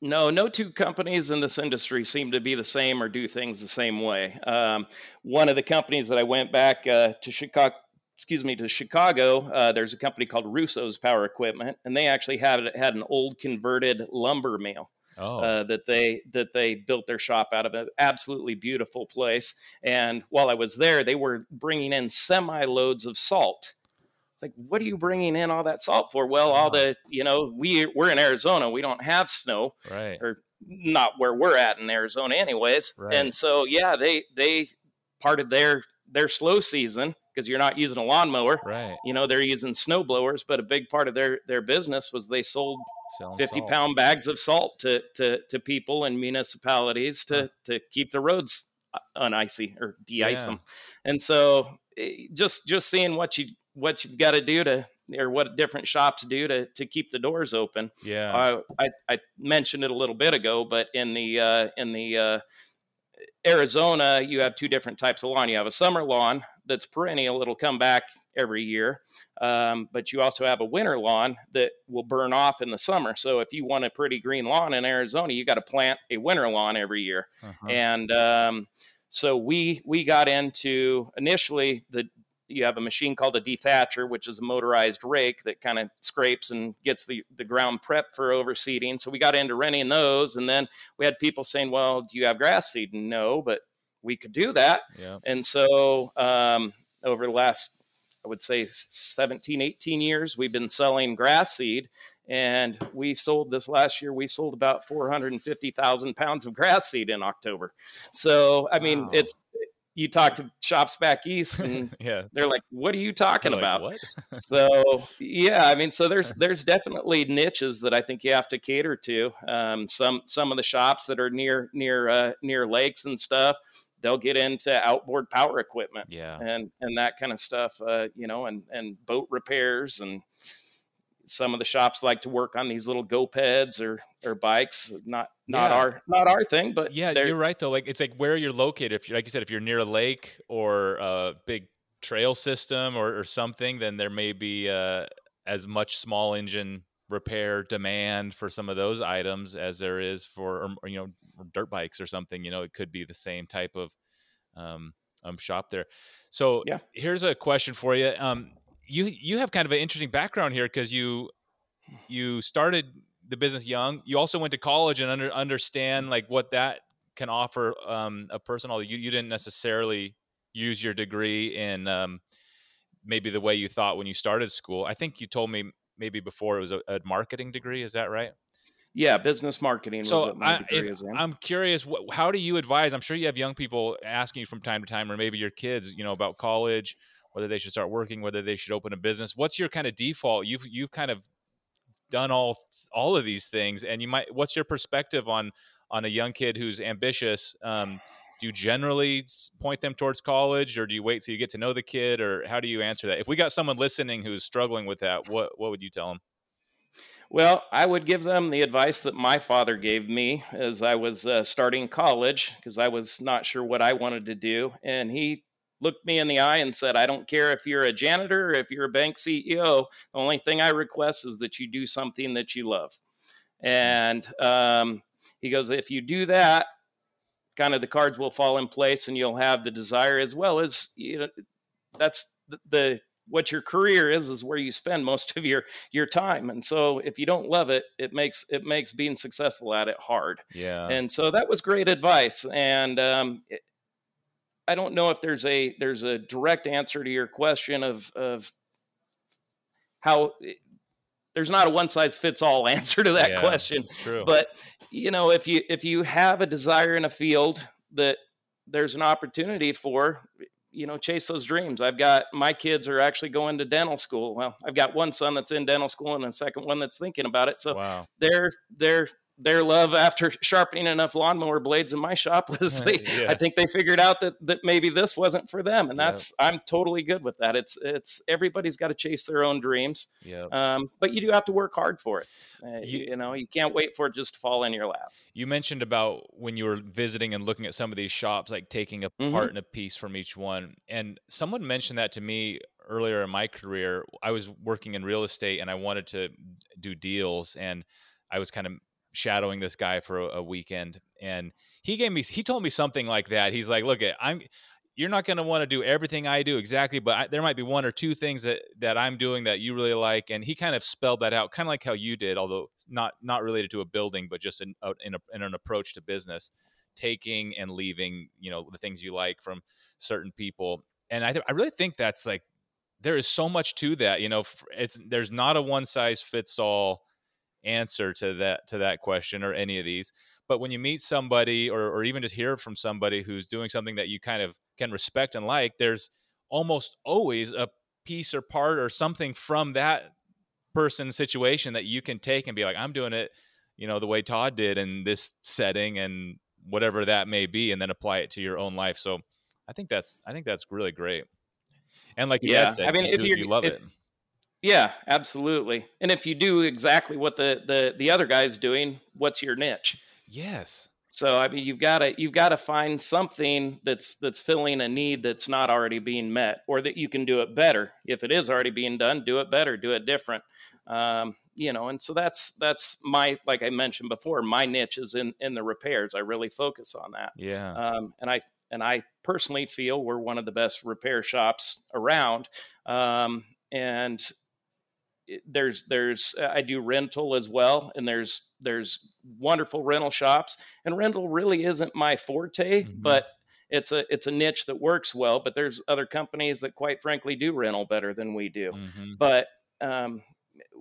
No, no two companies in this industry seem to be the same or do things the same way. Um, one of the companies that I went back uh, to Chicago, excuse me, to Chicago, uh, there's a company called Russo's Power Equipment, and they actually had had an old converted lumber mill oh. uh, that they that they built their shop out of an absolutely beautiful place. And while I was there, they were bringing in semi loads of salt. It's like, what are you bringing in all that salt for? Well, all the you know we we're in Arizona, we don't have snow, right? Or not where we're at in Arizona, anyways. Right. And so yeah, they they parted their their slow season because you're not using a lawnmower. Right. You know, they're using snow blowers, but a big part of their their business was they sold Selling 50 salt. pound bags of salt to to to people and municipalities to huh. to keep the roads uh, unicy or de-ice yeah. them. And so eh, just just seeing what you what you've got to do to or what different shops do to to keep the doors open. Yeah. Uh, I I mentioned it a little bit ago, but in the uh, in the uh, Arizona, you have two different types of lawn. You have a summer lawn that's perennial; it'll come back every year. Um, but you also have a winter lawn that will burn off in the summer. So if you want a pretty green lawn in Arizona, you got to plant a winter lawn every year. Uh-huh. And um, so we we got into initially the you have a machine called a dethatcher, which is a motorized rake that kind of scrapes and gets the, the ground prep for overseeding. So we got into renting those. And then we had people saying, well, do you have grass seed? No, but we could do that. Yeah. And so um, over the last, I would say 17, 18 years, we've been selling grass seed. And we sold this last year, we sold about 450,000 pounds of grass seed in October. So, I mean, wow. it's, you talk to shops back east and yeah. they're like what are you talking like, about? So yeah i mean so there's there's definitely niches that i think you have to cater to. Um, some some of the shops that are near near uh, near lakes and stuff they'll get into outboard power equipment yeah. and and that kind of stuff uh, you know and and boat repairs and some of the shops like to work on these little go-peds or or bikes not not yeah. our not our thing but yeah you're right though like it's like where you're located if you like you said if you're near a lake or a big trail system or, or something then there may be uh, as much small engine repair demand for some of those items as there is for or, you know dirt bikes or something you know it could be the same type of um, um shop there so yeah. here's a question for you um you you have kind of an interesting background here because you you started the business young. You also went to college and under, understand like what that can offer um, a person. Although you, you didn't necessarily use your degree in um, maybe the way you thought when you started school. I think you told me maybe before it was a, a marketing degree. Is that right? Yeah, business marketing. So I, am curious, how do you advise? I'm sure you have young people asking you from time to time, or maybe your kids, you know, about college whether they should start working, whether they should open a business. What's your kind of default? You've you've kind of done all all of these things, and you might. What's your perspective on on a young kid who's ambitious? Um, do you generally point them towards college, or do you wait till you get to know the kid, or how do you answer that? If we got someone listening who's struggling with that, what what would you tell them? Well, I would give them the advice that my father gave me as I was uh, starting college because I was not sure what I wanted to do. And he looked me in the eye and said, I don't care if you're a janitor or if you're a bank CEO. The only thing I request is that you do something that you love. And um, he goes, if you do that, kind of the cards will fall in place and you'll have the desire as well as, you know, that's the, the what your career is is where you spend most of your your time and so if you don't love it it makes it makes being successful at it hard yeah and so that was great advice and um, it, i don't know if there's a there's a direct answer to your question of of how there's not a one size fits all answer to that yeah, question true. but you know if you if you have a desire in a field that there's an opportunity for you know chase those dreams i've got my kids are actually going to dental school well i've got one son that's in dental school and a second one that's thinking about it so wow. they're they're their love after sharpening enough lawnmower blades in my shop was they, Yeah. I think they figured out that that maybe this wasn't for them, and that's I'm totally good with that. It's it's everybody's got to chase their own dreams, yeah um, but you do have to work hard for it. Uh, you, You- know, you can't wait for it just to fall in your lap. You mentioned about when you were visiting and looking at some of these shops, like taking a Mhm. part and a piece from each one. And someone mentioned that to me earlier in my career. I was working in real estate and I wanted to do deals, and I was kind of shadowing this guy for a, a weekend. And he gave me, he told me something like that. He's like, "Look, I'm." You're not going to want to do everything I do exactly, but I, there might be one or two things that, that I'm doing that you really like, and he kind of spelled that out, kind of like how you did, although not not related to a building, but just in, a- in, a, in an approach to business, taking and leaving, you know, the things you like from certain people. And I, th- I really think that's like there is so much to that. You know, it's there's not a one size fits all answer to that to that question or any of these. But when you meet somebody or or even just hear from somebody who's doing something that you kind of can respect and like, there's almost always a piece or part or something from that person's situation that you can take and be like, I'm doing it, you know, the way Todd did in this setting and whatever that may be, and then apply it to your own life. So I think that's I think that's really great. And like you Yeah, said, I mean, you, if you love if- it. Yeah, absolutely. And if you do exactly what the the the other guy's doing, what's your niche? Yes. So I mean, you've got to you've got to find something that's that's filling a need that's not already being met, or that you can do it better. If it is already being done, do it better, do it different. Um, you know, and so that's that's my like I mentioned before, my niche is in in the repairs. I really focus on that, Yeah. um, and I and I personally feel we're one of the best repair shops around. Um, and there's there's I do rental as well, and there's there's wonderful rental shops, and rental really isn't my forte, Mhm. but it's a it's a niche that works well. But there's other companies that, quite frankly, do rental better than we do. Mhm. But um,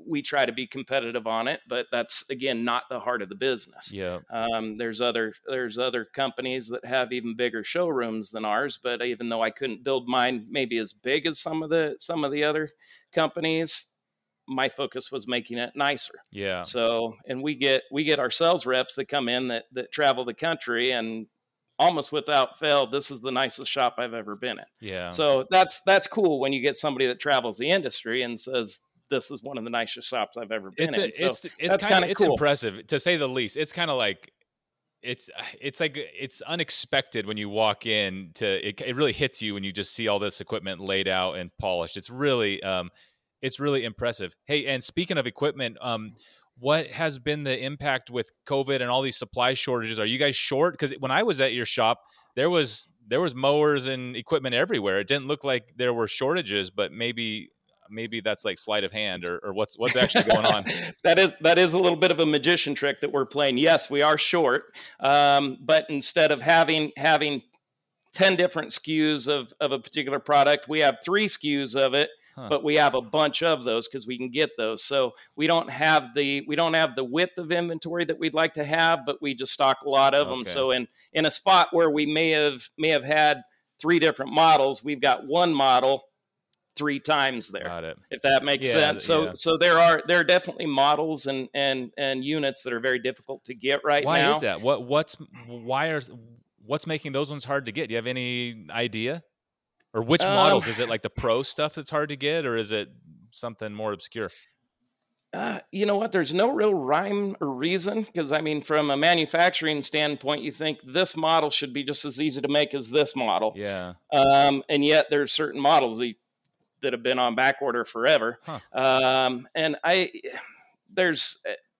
we try to be competitive on it, but that's again not the heart of the business. Yeah. Um, there's other there's other companies that have even bigger showrooms than ours, but even though I couldn't build mine maybe as big as some of the some of the other companies, my focus was making it nicer. Yeah. So, and we get we get our sales reps that come in that that travel the country and almost without fail, this is the nicest shop I've ever been in. Yeah. So that's that's cool when you get somebody that travels the industry and says this is one of the nicest shops I've ever been it's in. So it's it's kind of it's cool. impressive to say the least. It's kind of like it's it's like it's unexpected when you walk in to it, it really hits you when you just see all this equipment laid out and polished. It's really um it's really impressive. Hey, and speaking of equipment, um what has been the impact with COVID and all these supply shortages? Are you guys short? Because when I was at your shop, there was there was mowers and equipment everywhere. It didn't look like there were shortages, but maybe maybe that's like sleight of hand or, or what's what's actually going on. that is that is a little bit of a magician trick that we're playing. Yes, we are short, um, but instead of having having ten different SKUs of of a particular product, we have three SKUs of it. Huh. But we have a bunch of those because we can get those. So we don't have the we don't have the width of inventory that we'd like to have, but we just stock a lot of them. So in in a spot where we may have may have had three different models, we've got one model three times there Got it. if that makes Yeah, sense. So yeah. so there are there are definitely models and and and units that are very difficult to get right Why now. is that? What what's why are what's making those ones hard to get? Do you have any idea? Or which Um, models is it like the pro stuff that's hard to get or is it something more obscure? Uh, you know what? There's no real rhyme or reason because I mean, from a manufacturing standpoint, you think this model should be just as easy to make as this model. Yeah. Um, and yet there's certain models that, have been on back order forever. Huh. Um, and I, there's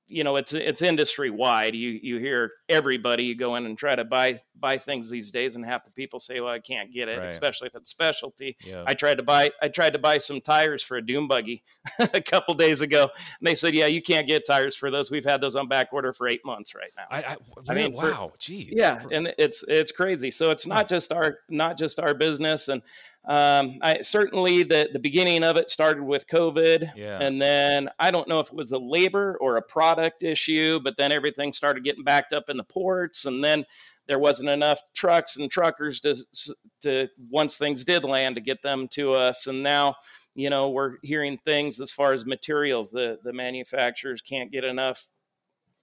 you know it's it's industry wide. You you hear everybody you go in and try to buy buy things these days, and half the people say, "Well, I can't get it," right. especially if it's specialty. Yeah. I tried to buy I tried to buy some tires for a dune buggy a couple days ago, and they said, "Yeah, you can't get tires for those. We've had those on back order for eight months right now." I, I, I mean, wow, gee, yeah, and it's it's crazy. So it's not just our not just our business, and um, I certainly the the beginning of it started with COVID, yeah. and then I don't know if it was a labor or a product issue, but then everything started getting backed up in the ports, and then there wasn't enough trucks and truckers to to once things did land to get them to us, and now you know we're hearing things as far as materials the the manufacturers can't get enough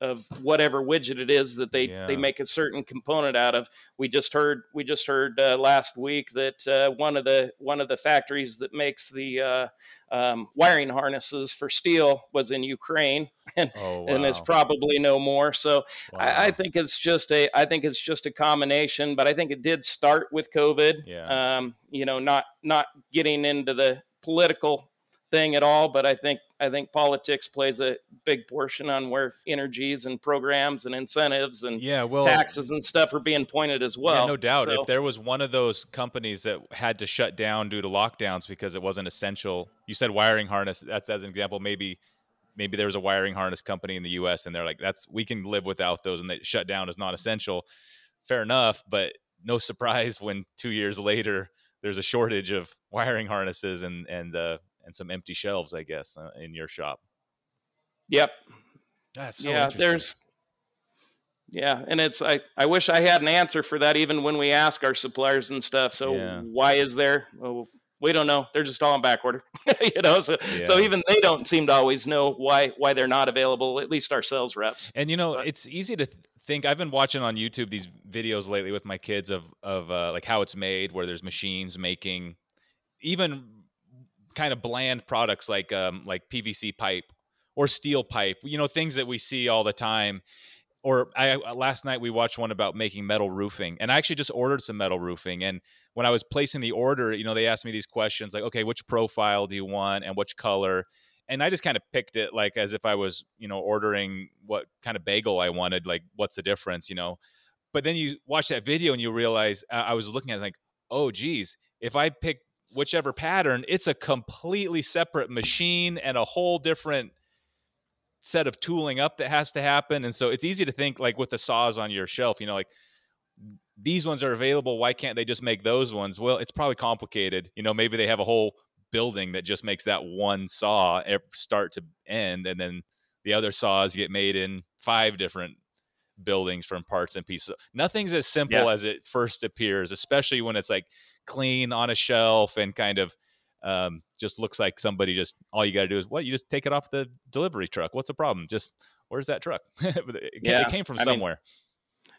of whatever widget it is that they yeah. they make a certain component out of. We just heard we just heard uh, last week that uh, one of the one of the factories that makes the uh, um, wiring harnesses for Stihl was in Ukraine, and oh, wow. and it's probably no more. So wow. I, I, think it's just a I think it's just a combination. But I think it did start with COVID. Yeah. Um, you know, not not getting into the political thing at all, but I think I think politics plays a big portion on where energies and programs and incentives and yeah, well, taxes and stuff are being pointed as well. Yeah, no doubt. So, if there was one of those companies that had to shut down due to lockdowns because it wasn't essential, you said wiring harness. That's as an example. Maybe maybe there was a wiring harness company in the U.S. and they're like, that's we can live without those, and they shut down is not essential. Fair enough, but no surprise when two years later there's a shortage of wiring harnesses and and uh, and some empty shelves, I guess, uh, in your shop. Yep. That's so yeah. There's yeah, and it's I I wish I had an answer for that even when we ask our suppliers and stuff. So yeah. why is there? Well, we don't know. They're just all in back order, you know. So yeah. so even they don't seem to always know why why they're not available. At least our sales reps. And you know, but, it's easy to. think I've been watching on YouTube these videos lately with my kids of of uh, like how it's made, where there's machines making even kind of bland products like um, like PVC pipe or steel pipe, you know, things that we see all the time. Or I uh, last night we watched one about making metal roofing, and I actually just ordered some metal roofing. And when I was placing the order, you know, they asked me these questions like, okay, which profile do you want and which color? And I just kind of picked it like as if I was, you know, ordering what kind of bagel I wanted, like what's the difference, you know? But then you watch that video and you realize uh, I was looking at it like, oh, geez, if I pick whichever pattern, it's a completely separate machine and a whole different set of tooling up that has to happen. And so it's easy to think like with the saws on your shelf, you know, like these ones are available. Why can't they just make those ones? Well, it's probably complicated. You know, maybe they have a whole building that just makes that one saw start to end. And then the other saws get made in five different buildings from parts and pieces. Nothing's as simple yeah. as it first appears, especially when it's like clean on a shelf and kind of um, just looks like somebody just all you got to do is what you just take it off the delivery truck. What's the problem? Just where's that truck? it, yeah, it came from I somewhere. Mean,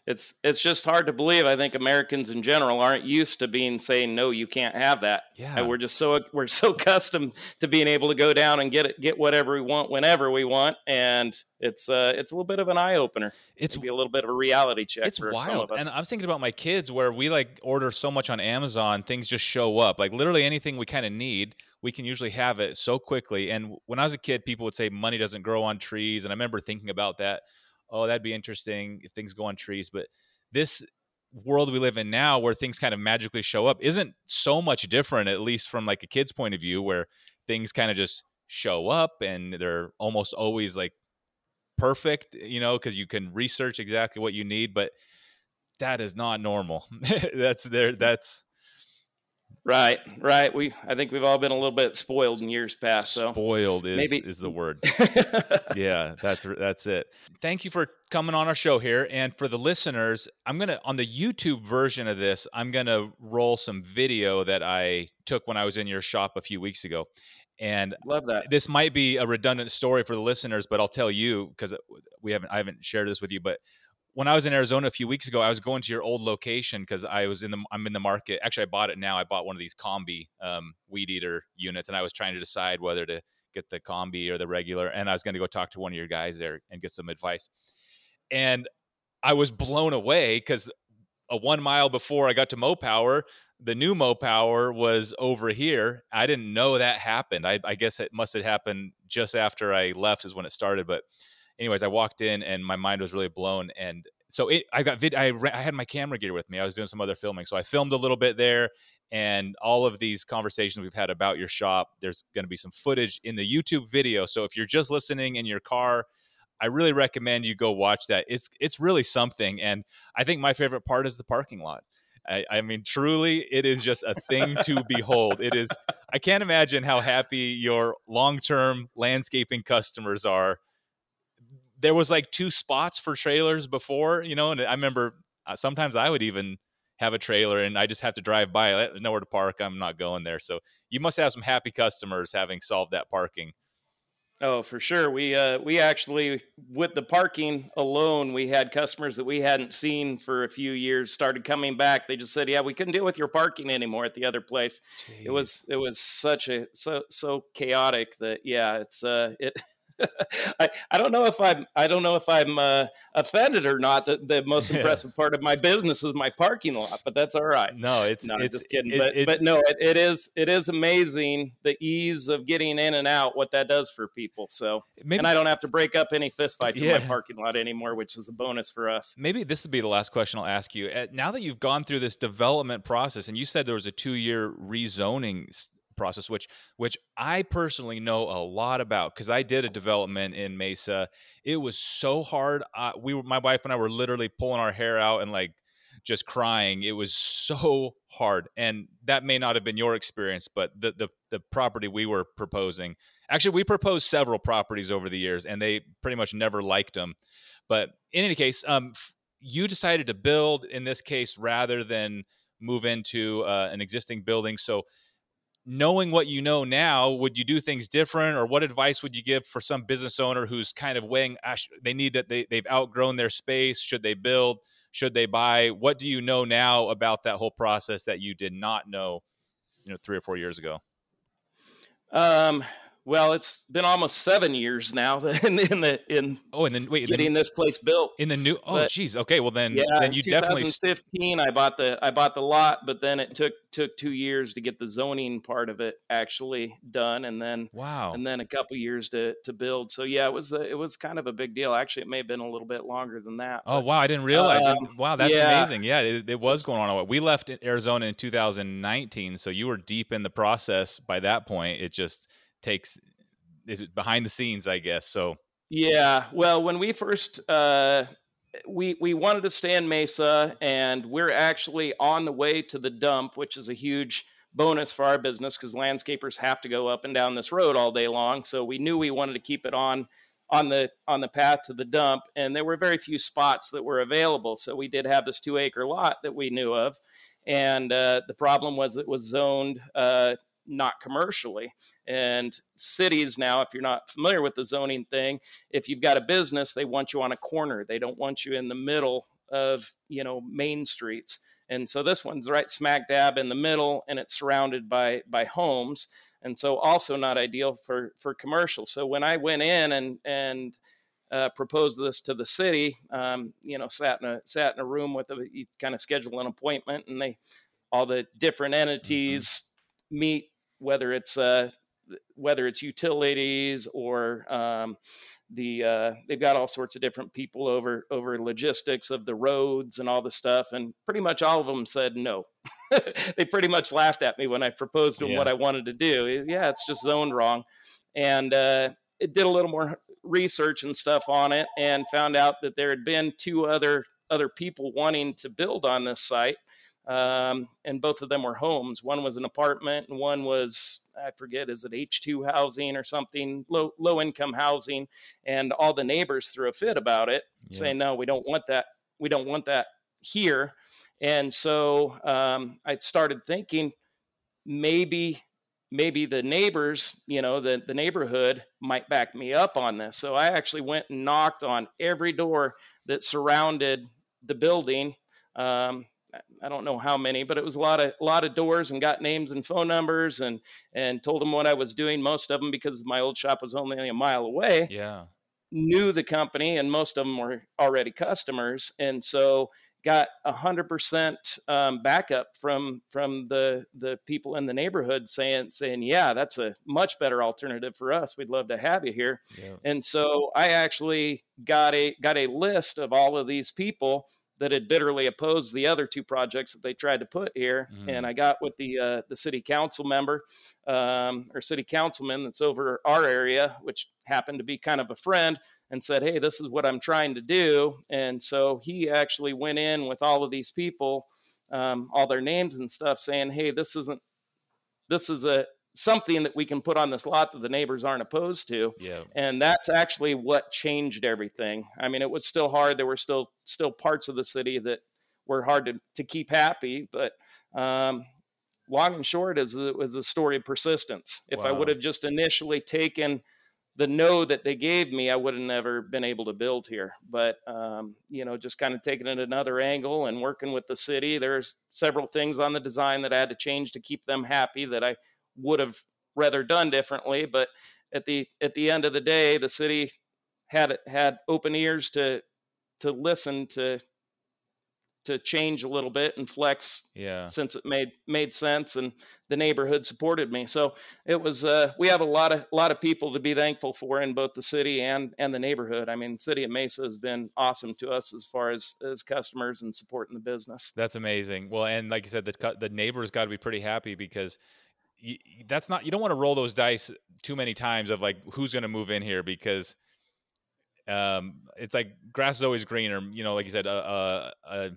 it's it's just hard to believe. I think Americans in general aren't used to being saying no, you can't have that. Yeah, and we're just so we're so accustomed to being able to go down and get it, get whatever we want whenever we want, and it's uh it's a little bit of an eye opener. It's be a little bit of a reality check. It's wild, and I was thinking about my kids where we like order so much on Amazon, things just show up. Like literally anything we kind of need, we can usually have it so quickly. And when I was a kid, people would say money doesn't grow on trees, and I remember thinking about that oh, that'd be interesting if things go on trees. But this world we live in now where things kind of magically show up isn't so much different, at least from like a kid's point of view, where things kind of just show up and they're almost always like perfect, you know, because you can research exactly what you need. But that is not normal. that's there. That's Right, right. We I think we've all been a little bit spoiled in years past. So spoiled is maybe. is the word. yeah, that's that's it. Thank you for coming on our show here, and for the listeners, I'm gonna on the YouTube version of this, I'm gonna roll some video that I took when I was in your shop a few weeks ago. And love that. This might be a redundant story for the listeners, but I'll tell you because we haven't I haven't shared this with you, but when I was in Arizona a few weeks ago, I was going to your old location because I was in the I'm in the market. Actually, I bought it now. I bought one of these combi um, weed eater units, and I was trying to decide whether to get the combi or the regular, and I was going to go talk to one of your guys there and get some advice. And I was blown away because a one mile before I got to Mopower, the new Mopower was over here. I didn't know that happened. I, I guess it must have happened just after I left is when it started. But anyways, I walked in and my mind was really blown. And so it, I got vid. I, I had my camera gear with me. I was doing some other filming, so I filmed a little bit there. And all of these conversations we've had about your shop, there's going to be some footage in the YouTube video. So if you're just listening in your car, I really recommend you go watch that. It's it's really something. And I think my favorite part is the parking lot. I, I mean, truly, it is just a thing to behold. It is. I can't imagine how happy your long-term landscaping customers are. There was like two spots for trailers before, you know, and I remember uh, sometimes I would even have a trailer and I just have to drive by. Know to park. I'm not going there. So you must have some happy customers having solved that parking Oh, for sure. We uh, we actually with the parking alone, we had customers that we hadn't seen for a few years started coming back. They just said, "Yeah, we couldn't deal with your parking anymore at the other place." Jeez. It was it was such a so so chaotic that yeah, it's uh it I, I don't know if I'm I don't know if I'm uh, offended or not. That the most impressive part of my business is my parking lot, but that's all right. No, it's no, it's, just kidding. It, but it, but no, it, it is it is amazing the ease of getting in and out. What that does for people. So maybe, and I don't have to break up any fistfights yeah. in my parking lot anymore, which is a bonus for us. Maybe this would be the last question I'll ask you. Now that you've gone through this development process, and you said there was a two year rezoning process, which which I personally know a lot about because I did a development in Mesa. It was so hard. Uh, we were my wife and I were literally pulling our hair out and like just crying. It was so hard, and that may not have been your experience, but the the the property we were proposing. Actually, we proposed several properties over the years, and they pretty much never liked them. But in any case, um, you decided to build in this case rather than move into uh, an existing building. So knowing what you know now, would you do things different, or what advice would you give for some business owner who's kind of weighing? They need that they they've outgrown their space. Should they build? Should they buy? What do you know now about that whole process that you did not know, you know, three or four years ago? Um, well, it's been almost seven years now in, in the in oh, and then wait, getting this place built in the new. Oh, geez. Okay, well then, yeah, then you 2015, definitely. I bought the I bought the lot, but then it took took two years to get the zoning part of it actually done, and then wow, and then a couple years to to build. So yeah, it was a, it was kind of a big deal. Actually, it may have been a little bit longer than that. Oh wow, I didn't realize. Um, wow, that's yeah. amazing. Yeah, it, it was going on. We left Arizona in 2019, so you were deep in the process by that point. It just takes is behind the scenes, I guess. So yeah, well, when we first uh, we we wanted to stay in Mesa, and we're actually on the way to the dump, which is a huge bonus for our business because landscapers have to go up and down this road all day long. So we knew we wanted to keep it on on the on the path to the dump, and there were very few spots that were available. So we did have this two acre lot that we knew of, and uh, the problem was it was zoned uh, not commercially. And cities now, if you're not familiar with the zoning thing, if you've got a business, they want you on a corner. They don't want you in the middle of, you know, main streets. And so this one's right smack dab in the middle and it's surrounded by by homes. And so also not ideal for for commercial. So when I went in and and uh, proposed this to the city, um, you know, sat in a sat in a room with a you kind of schedule an appointment and they all the different mm-hmm. entities mm-hmm. meet whether it's uh, whether it's utilities or um, the uh, they've got all sorts of different people over over logistics of the roads and all the stuff, and pretty much all of them said no. they pretty much laughed at me when I proposed to them yeah. what I wanted to do. Yeah, it's just zoned wrong, and uh, it did a little more research and stuff on it, and found out that there had been two other other people wanting to build on this site um, and both of them were homes. One was an apartment, and one was I forget is it H two housing or something low low income housing. And all the neighbors threw a fit about it, yeah. saying no, we don't want that. We don't want that here. And so um, I started thinking maybe maybe the neighbors, you know, the, the neighborhood might back me up on this. So I actually went and knocked on every door that surrounded the building um, I don't know how many, but it was a lot of a lot of doors and got names and phone numbers and and told them what I was doing. Most of them because my old shop was only a mile away. Yeah, knew the company, and most of them were already customers, and so got a hundred percent um, backup from from the the people in the neighborhood saying saying yeah that's a much better alternative for us we'd love to have you here yeah. and so i actually got a got a list of all of these people that had bitterly opposed the other two projects that they tried to put here. Mm. And I got with the uh, the city council member um, or city councilman that's over our area, which happened to be kind of a friend, and said, "Hey, this is what I'm trying to do." And so he actually went in with all of these people, um, all their names and stuff, saying, "Hey, this isn't." This is a something that we can put on this lot that the neighbors aren't opposed to. Yeah. And that's actually what changed everything. I mean, it was still hard. There were still still parts of the city that were hard to, to keep happy, but um, long and short is it was a story of persistence. If wow. I would have just initially taken the no that they gave me, I would have never been able to build here. But um, you know, just kind of taking it another angle and working with the city. There's several things on the design that I had to change to keep them happy that I would have rather done differently. But at the at the end of the day, the city had had open ears to to listen to to change a little bit and flex yeah. since it made made sense and the neighborhood supported me. So it was uh we have a lot of a lot of people to be thankful for in both the city and and the neighborhood. I mean city of mesa has been awesome to us as far as as customers and supporting the business. That's amazing. Well and like you said the the neighbors got to be pretty happy because you, that's not you don't want to roll those dice too many times of like who's going to move in here because um it's like grass is always greener you know like you said a, a, a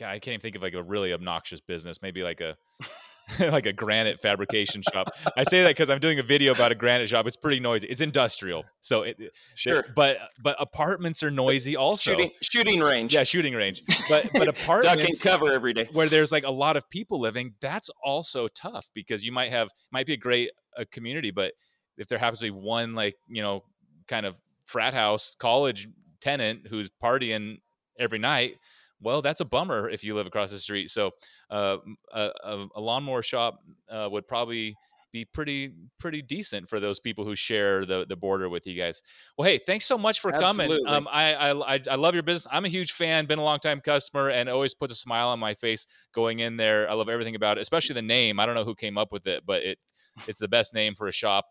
I can't even think of like a really obnoxious business maybe like a like a granite fabrication shop. I say that because I'm doing a video about a granite shop. It's pretty noisy. It's industrial, so it, sure. But but apartments are noisy also. Shooting, shooting range. Yeah, shooting range. But but apartments cover every day where there's like a lot of people living. That's also tough because you might have might be a great a community, but if there happens to be one like you know kind of frat house college tenant who's partying every night well, that's a bummer if you live across the street. So uh, a, a, lawnmower shop uh, would probably be pretty pretty decent for those people who share the the border with you guys. Well, hey, thanks so much for Absolutely. coming. Um, I, I I love your business. I'm a huge fan. Been a long time customer, and always puts a smile on my face going in there. I love everything about it, especially the name. I don't know who came up with it, but it it's the best name for a shop.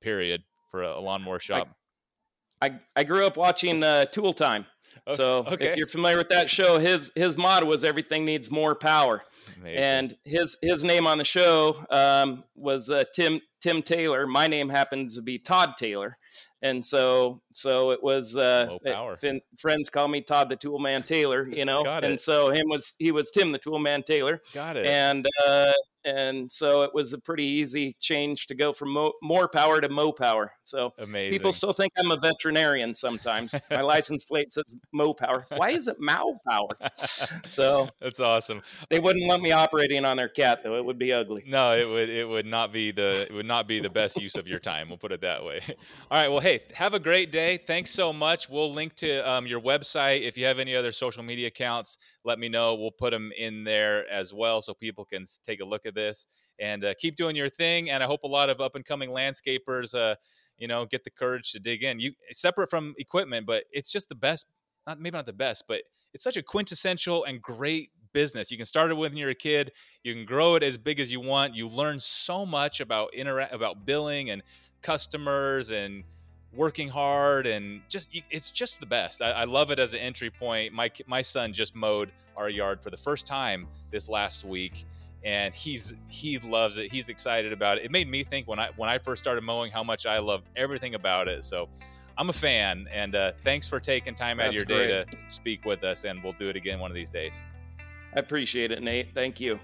Period for a, a lawnmower shop. I, I, I grew up watching uh, Tool Time. So okay. if you're familiar with that show, his his motto was everything needs more power. Amazing. And his his name on the show um, was uh, Tim Tim Taylor. My name happens to be Todd Taylor, and so so it was uh, it, friends call me Todd the Toolman Taylor, you know, and so him was he was Tim the Toolman Taylor. Got it. And uh, and so it was a pretty easy change to go from mo- more power to mo power. So Amazing. people still think I'm a veterinarian sometimes. My license plate says mo power. Why is it Mao power? So that's awesome. They wouldn't let me operating on their cat though. It would be ugly. No, it would it would not be the it would not be the best use of your time. We'll put it that way. All right. Well, hey, have a great day. Thanks so much. We'll link to um, your website if you have any other social media accounts. Let me know. We'll put them in there as well so people can take a look at this and uh, keep doing your thing. And I hope a lot of up and coming landscapers, uh, you know, get the courage to dig in. You separate from equipment, but it's just the best. Not maybe not the best, but it's such a quintessential and great business. You can start it when you're a kid. You can grow it as big as you want. You learn so much about interact about billing and customers and working hard and just it's just the best. I, I, love it as an entry point. My my son just mowed our yard for the first time this last week, and he's he loves it. He's excited about it. It made me think when I when I first started mowing how much I love everything about it. So I'm a fan, and uh, thanks for taking time That's out of your great. day to speak with us. And we'll do it again one of these days. I appreciate it, Nate. Thank you.